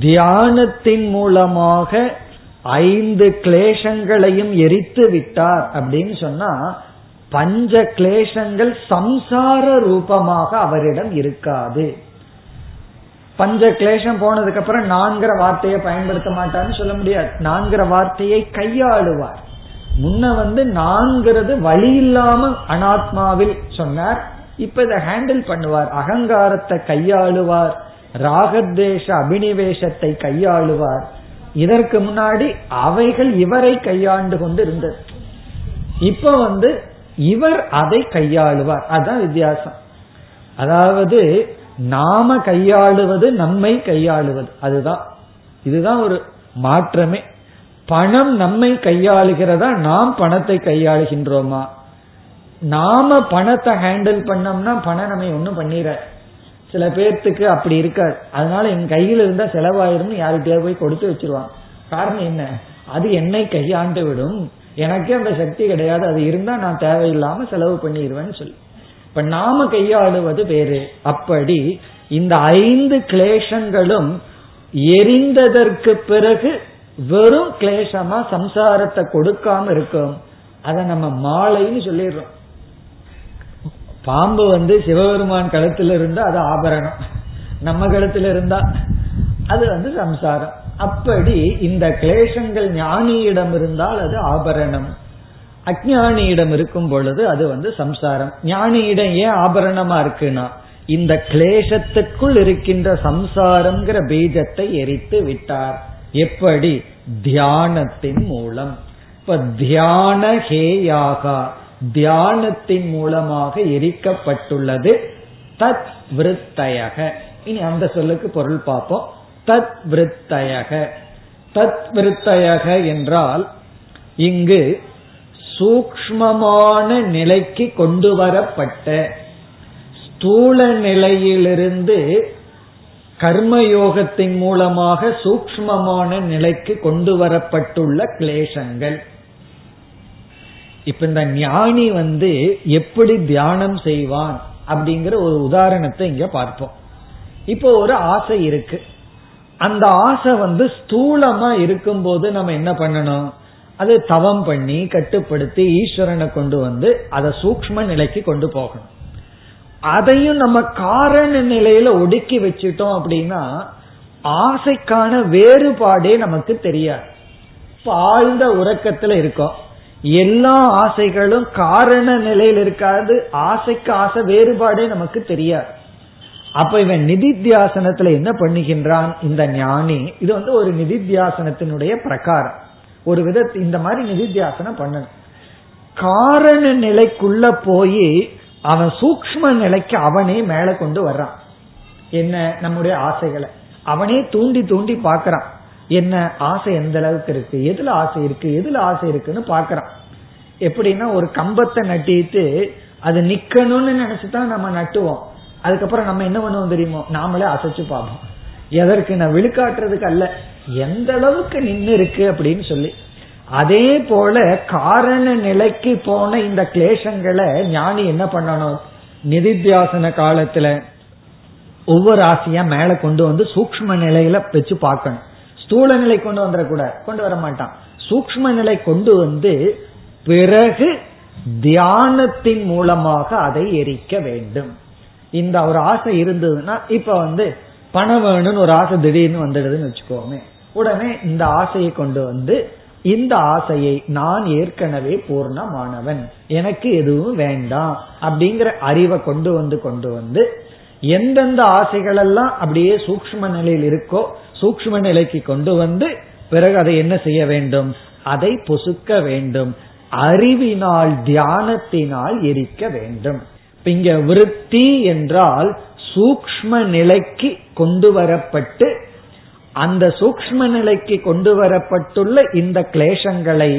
தியானத்தின் மூலமாக ஐந்து கிளேசங்களையும் எரித்து விட்டார் அப்படின்னு சொன்னா பஞ்ச கிளேசங்கள் சம்சார ரூபமாக அவரிடம் இருக்காது. பஞ்ச கிளேசம் போனதுக்கு அப்புறம் நான்கிற வார்த்தையை பயன்படுத்த மாட்டார்னு சொல்ல முடியாது. நான்கிற வார்த்தையை கையாளுவார். முன்ன வந்து நான்கிறது வழி இல்லாம அனாத்மாவில் சொன்னார். இப்ப இதை ஹேண்டில் பண்ணுவார். அகங்காரத்தை கையாளுவார். ராகத்வேஷ அபினிவேஷத்தை கையாளுவார். இதற்கு முன்னாடி அவைகள் இவரை கையாண்டு கொண்டு இருந்தது இப்ப வந்து இவர் அதை கையாளுவார். அதுதான் வித்தியாசம். அதாவது நாம கையாளுவது நம்மை கையாளுவது. அதுதான். இதுதான் ஒரு மாற்றமே. பணம் நம்மை கையாளுகிறதா? நாம் பணத்தை கையாளுகின்றோமா? நாம பணத்தை ஹேண்டில் பண்ணோம்னா பணம் நம்ம ஒன்றும் பண்ணிட சில பேர்த்துக்கு அப்படி இருக்காது. அதனால என் கையில் இருந்தா செலவாயிரும்னு யார்கிட்டயாவது போய் கொடுத்து வச்சிருவான் காரணம் என்ன? அது என்னை கையாண்டு விடும். எனக்கே அந்த சக்தி கிடையாது. அது இருந்தா நான் தேவையில்லாம செலவு பண்ணிடுவேன்னு சொல்லி. இப்ப நாம கையாளுவது வேறு. அப்படி இந்த ஐந்து கிளேஷங்களும் எரிந்ததற்கு பிறகு வெறும் கிளேசமா சம்சாரத்தை கொடுக்காம இருக்கும். அதை நம்ம மாலைன்னு சொல்லிடுறோம். பாம்பு வந்து சிவபெருமான் கழுத்துல இருந்தா அது ஆபரணம். நம்ம கழுத்துல இருந்தா அது வந்து சம்சாரம். அப்படி இந்த கிளேசங்கள் ஞானியிடம் இருந்தால் அது ஆபரணம். அஜானியிடம் இருக்கும் பொழுது அது வந்து சம்சாரம். ஞானியிடம் ஏன் ஆபரணமா இருக்குன்னா இந்த கிளேசத்துக்குள் இருக்கின்ற சம்சாரம்ங்கிற பீஜத்தை எரித்து விட்டார். எப்படி? தியானத்தின் மூலம். இப்ப தியான ஹேயாகா தியானத்தின் மூலமாக எரிக்கப்பட்டுள்ளது தத் விருத்தயக. இனி அந்த சொல்லுக்கு பொருள் பார்ப்போம். தத் விருத்தயக. தத் விருத்தயக என்றால் இங்கு சூக்மமான நிலைக்கு கொண்டு வரப்பட்ட ஸ்தூல நிலையிலிருந்து கர்மயோகத்தின் மூலமாக சூக்மமான நிலைக்கு கொண்டு வரப்பட்டுள்ள கிளேசங்கள். இப்ப இந்த ஞானி வந்து எப்படி தியானம் செய்வான் அப்படிங்கிற ஒரு உதாரணத்தை இங்க பார்ப்போம். இப்போ ஒரு ஆசை இருக்கு. அந்த ஆசை வந்து ஸ்தூலமா இருக்கும்போது நம்ம என்ன பண்ணணும்? அது தவம் பண்ணி கட்டுப்படுத்தி ஈஸ்வரனை கொண்டு வந்து அதை சூக்ம நிலைக்கு கொண்டு போகணும். அதையும் நம்ம காரண நிலையில ஒடுக்கி வச்சுட்டோம் அப்படின்னா ஆசைக்கான வேறுபாடே நமக்கு தெரியாது. ஆழ்ந்த உறக்கத்துல இருக்கோம். எல்லா ஆசைகளும் காரண நிலையில் இருக்காது ஆசைக்கு ஆசை வேறுபாடே நமக்கு தெரியாது. அப்ப இவன் நிதித்தியாசனத்துல என்ன பண்ணுகின்றான்? இந்த ஞானி இது வந்து ஒரு நிதித்தியாசனத்தினுடைய பிரகாரம். ஒரு வித இந்த மாதிரி நிதித்தியாசனம் பண்ணணும். காரண நிலைக்குள்ள போய் அவன் சூக்ம நிலைக்கு அவனே மேல கொண்டு வர்றான். என்ன நம்முடைய ஆசைகளை? அவனே தூண்டி தூண்டி பாக்கிறான் என்ன ஆசை எந்த அளவுக்கு இருக்கு? எதுல ஆசை இருக்கு? எதுல ஆசை இருக்குன்னு பாக்கிறான் எப்படின்னா ஒரு கம்பத்தை நட்டிட்டு அது நிக்கணும்னு நினைச்சுதான் நம்ம நட்டுவோம். அதுக்கப்புறம் நம்ம என்ன பண்ணுவோம் தெரியுமோ? நாமளே அசைச்சு பார்ப்போம். எதற்கு? நான் விழுக்காட்டுறதுக்கு அல்ல. எந்த அளவுக்கு நின்று இருக்கு அப்படின்னு சொல்லி. அதே போல காரண நிலைக்கு போன இந்த கிளேசங்களை ஞானி என்ன பண்ணணும்? நிதித்தியாசன காலத்துல ஒவ்வொரு ஆசையா மேல கொண்டு வந்து சூக்ம நிலையில வச்சு பார்க்கணும். ஸ்தூல நிலை கொண்டு வந்துடக்கூட கொண்டு வர மாட்டான். சூக்ம நிலை கொண்டு வந்து பிறகு தியானத்தின் மூலமாக அதை எரிக்க வேண்டும். இந்த ஒரு ஆசை இருந்ததுன்னா இப்ப வந்து பணம் வேணும்னு ஒரு ஆசை திடீர்னு வந்துடுதுன்னு வச்சுக்கோமே. உடனே இந்த ஆசையை கொண்டு வந்து இந்த ஆசையை நான் ஏற்கனவே பூர்ணமானவன். எனக்கு எதுவும் வேண்டாம் அப்படிங்கிற அறிவை கொண்டு வந்து கொண்டு வந்து எந்தெந்த ஆசைகள் எல்லாம் அப்படியே சூக்ம நிலையில் இருக்கோ சூக்ம நிலைக்கு கொண்டு வந்து பிறகு அதை என்ன செய்ய வேண்டும்? அதை பொசுக்க வேண்டும். அறிவினால் தியானத்தினால் எரிக்க வேண்டும். இங்க விருத்தி என்றால் சூக்ம நிலைக்கு கொண்டு வரப்பட்டு அந்த சூக்ம நிலைக்கு கொண்டு வரப்பட்டுள்ள இந்த கிளேசங்களை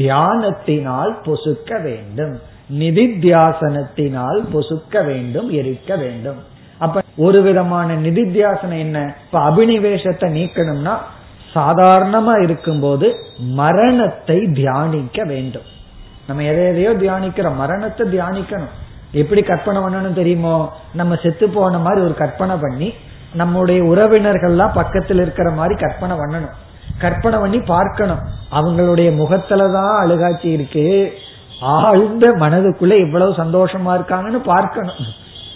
தியானத்தினால் பொசுக்க வேண்டும். நிதித்தியாசனத்தினால் பொசுக்க வேண்டும் எரிக்க வேண்டும். அப்ப ஒரு விதமான நிதித்தியாசனம் என்ன? இப்ப அபினிவேசத்தை நீக்கணும்னா சாதாரணமா இருக்கும்போது மரணத்தை தியானிக்க வேண்டும். நம்ம எதை எதையோ தியானிக்கிறோம். மரணத்தை தியானிக்கணும். எப்படி கற்பனை பண்ணணும் தெரியுமோ? நம்ம செத்து போன மாதிரி ஒரு கற்பனை பண்ணி நம்முடைய உறவினர்கள்லாம் பக்கத்தில் இருக்கிற மாதிரி கற்பனை பண்ணணும். கற்பனை பண்ணி பார்க்கணும். அவங்களுடைய முகத்துலதான் அழுகாட்சி இருக்கு. ஆழ்ந்த மனதுக்குள்ள இவ்வளவு சந்தோஷமா இருக்காங்கன்னு பார்க்கணும்.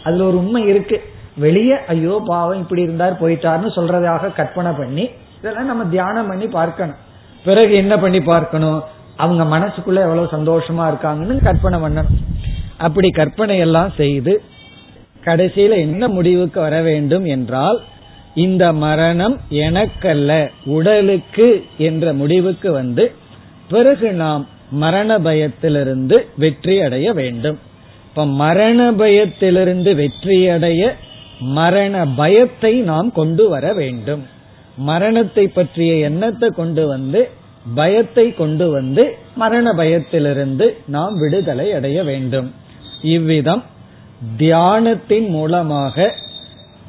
அதுல ஒரு உண்மை இருக்கு. வெளியே ஐயோ பாவம் இப்படி இருந்தார் போயிட்டார்னு சொல்றதாக கற்பனை பண்ணி இதெல்லாம் நம்ம தியானம் பண்ணி பார்க்கணும். பிறகு என்ன பண்ணி பார்க்கணும்? அவங்க மனசுக்குள்ள எவ்வளவு சந்தோஷமா இருக்காங்கன்னு கற்பனை பண்ணணும். அப்படி கற்பனை எல்லாம் செய்து கடைசியில என்ன முடிவுக்கு வர வேண்டும் என்றால் இந்த மரணம் எனக்கல்ல உடலுக்கு என்ற முடிவுக்கு வந்து பிறகு நாம் மரண பயத்திலிருந்து வெற்றி அடைய வேண்டும். இப்ப மரண பயத்திலிருந்து வெற்றியடைய மரண பயத்தை நாம் கொண்டு வர வேண்டும். மரணத்தை பற்றிய எண்ணத்தை கொண்டு வந்து பயத்தை கொண்டு வந்து மரண பயத்திலிருந்து நாம் விடுதலை அடைய வேண்டும். இவ்விதம் தியானத்தின் மூலமாக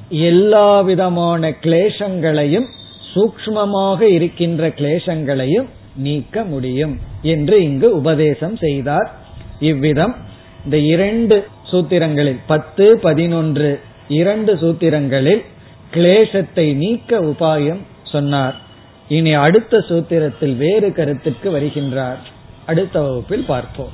எல்லா விதமான கிளேசங்களையும் சூக்மமாக இருக்கின்ற கிளேசங்களையும் நீக்க முடியும் என்று இங்கு உபதேசம் செய்தார். இவ்விதம் இந்த இரண்டு சூத்திரங்களில் பத்து பதினொன்று இரண்டு சூத்திரங்களில் கிளேசத்தை நீக்க உபாயம் சொன்னார். இனி அடுத்த சூத்திரத்தில் வேறு கருத்துக்கு வருகின்றார். அடுத்த வகுப்பில் பார்ப்போம்.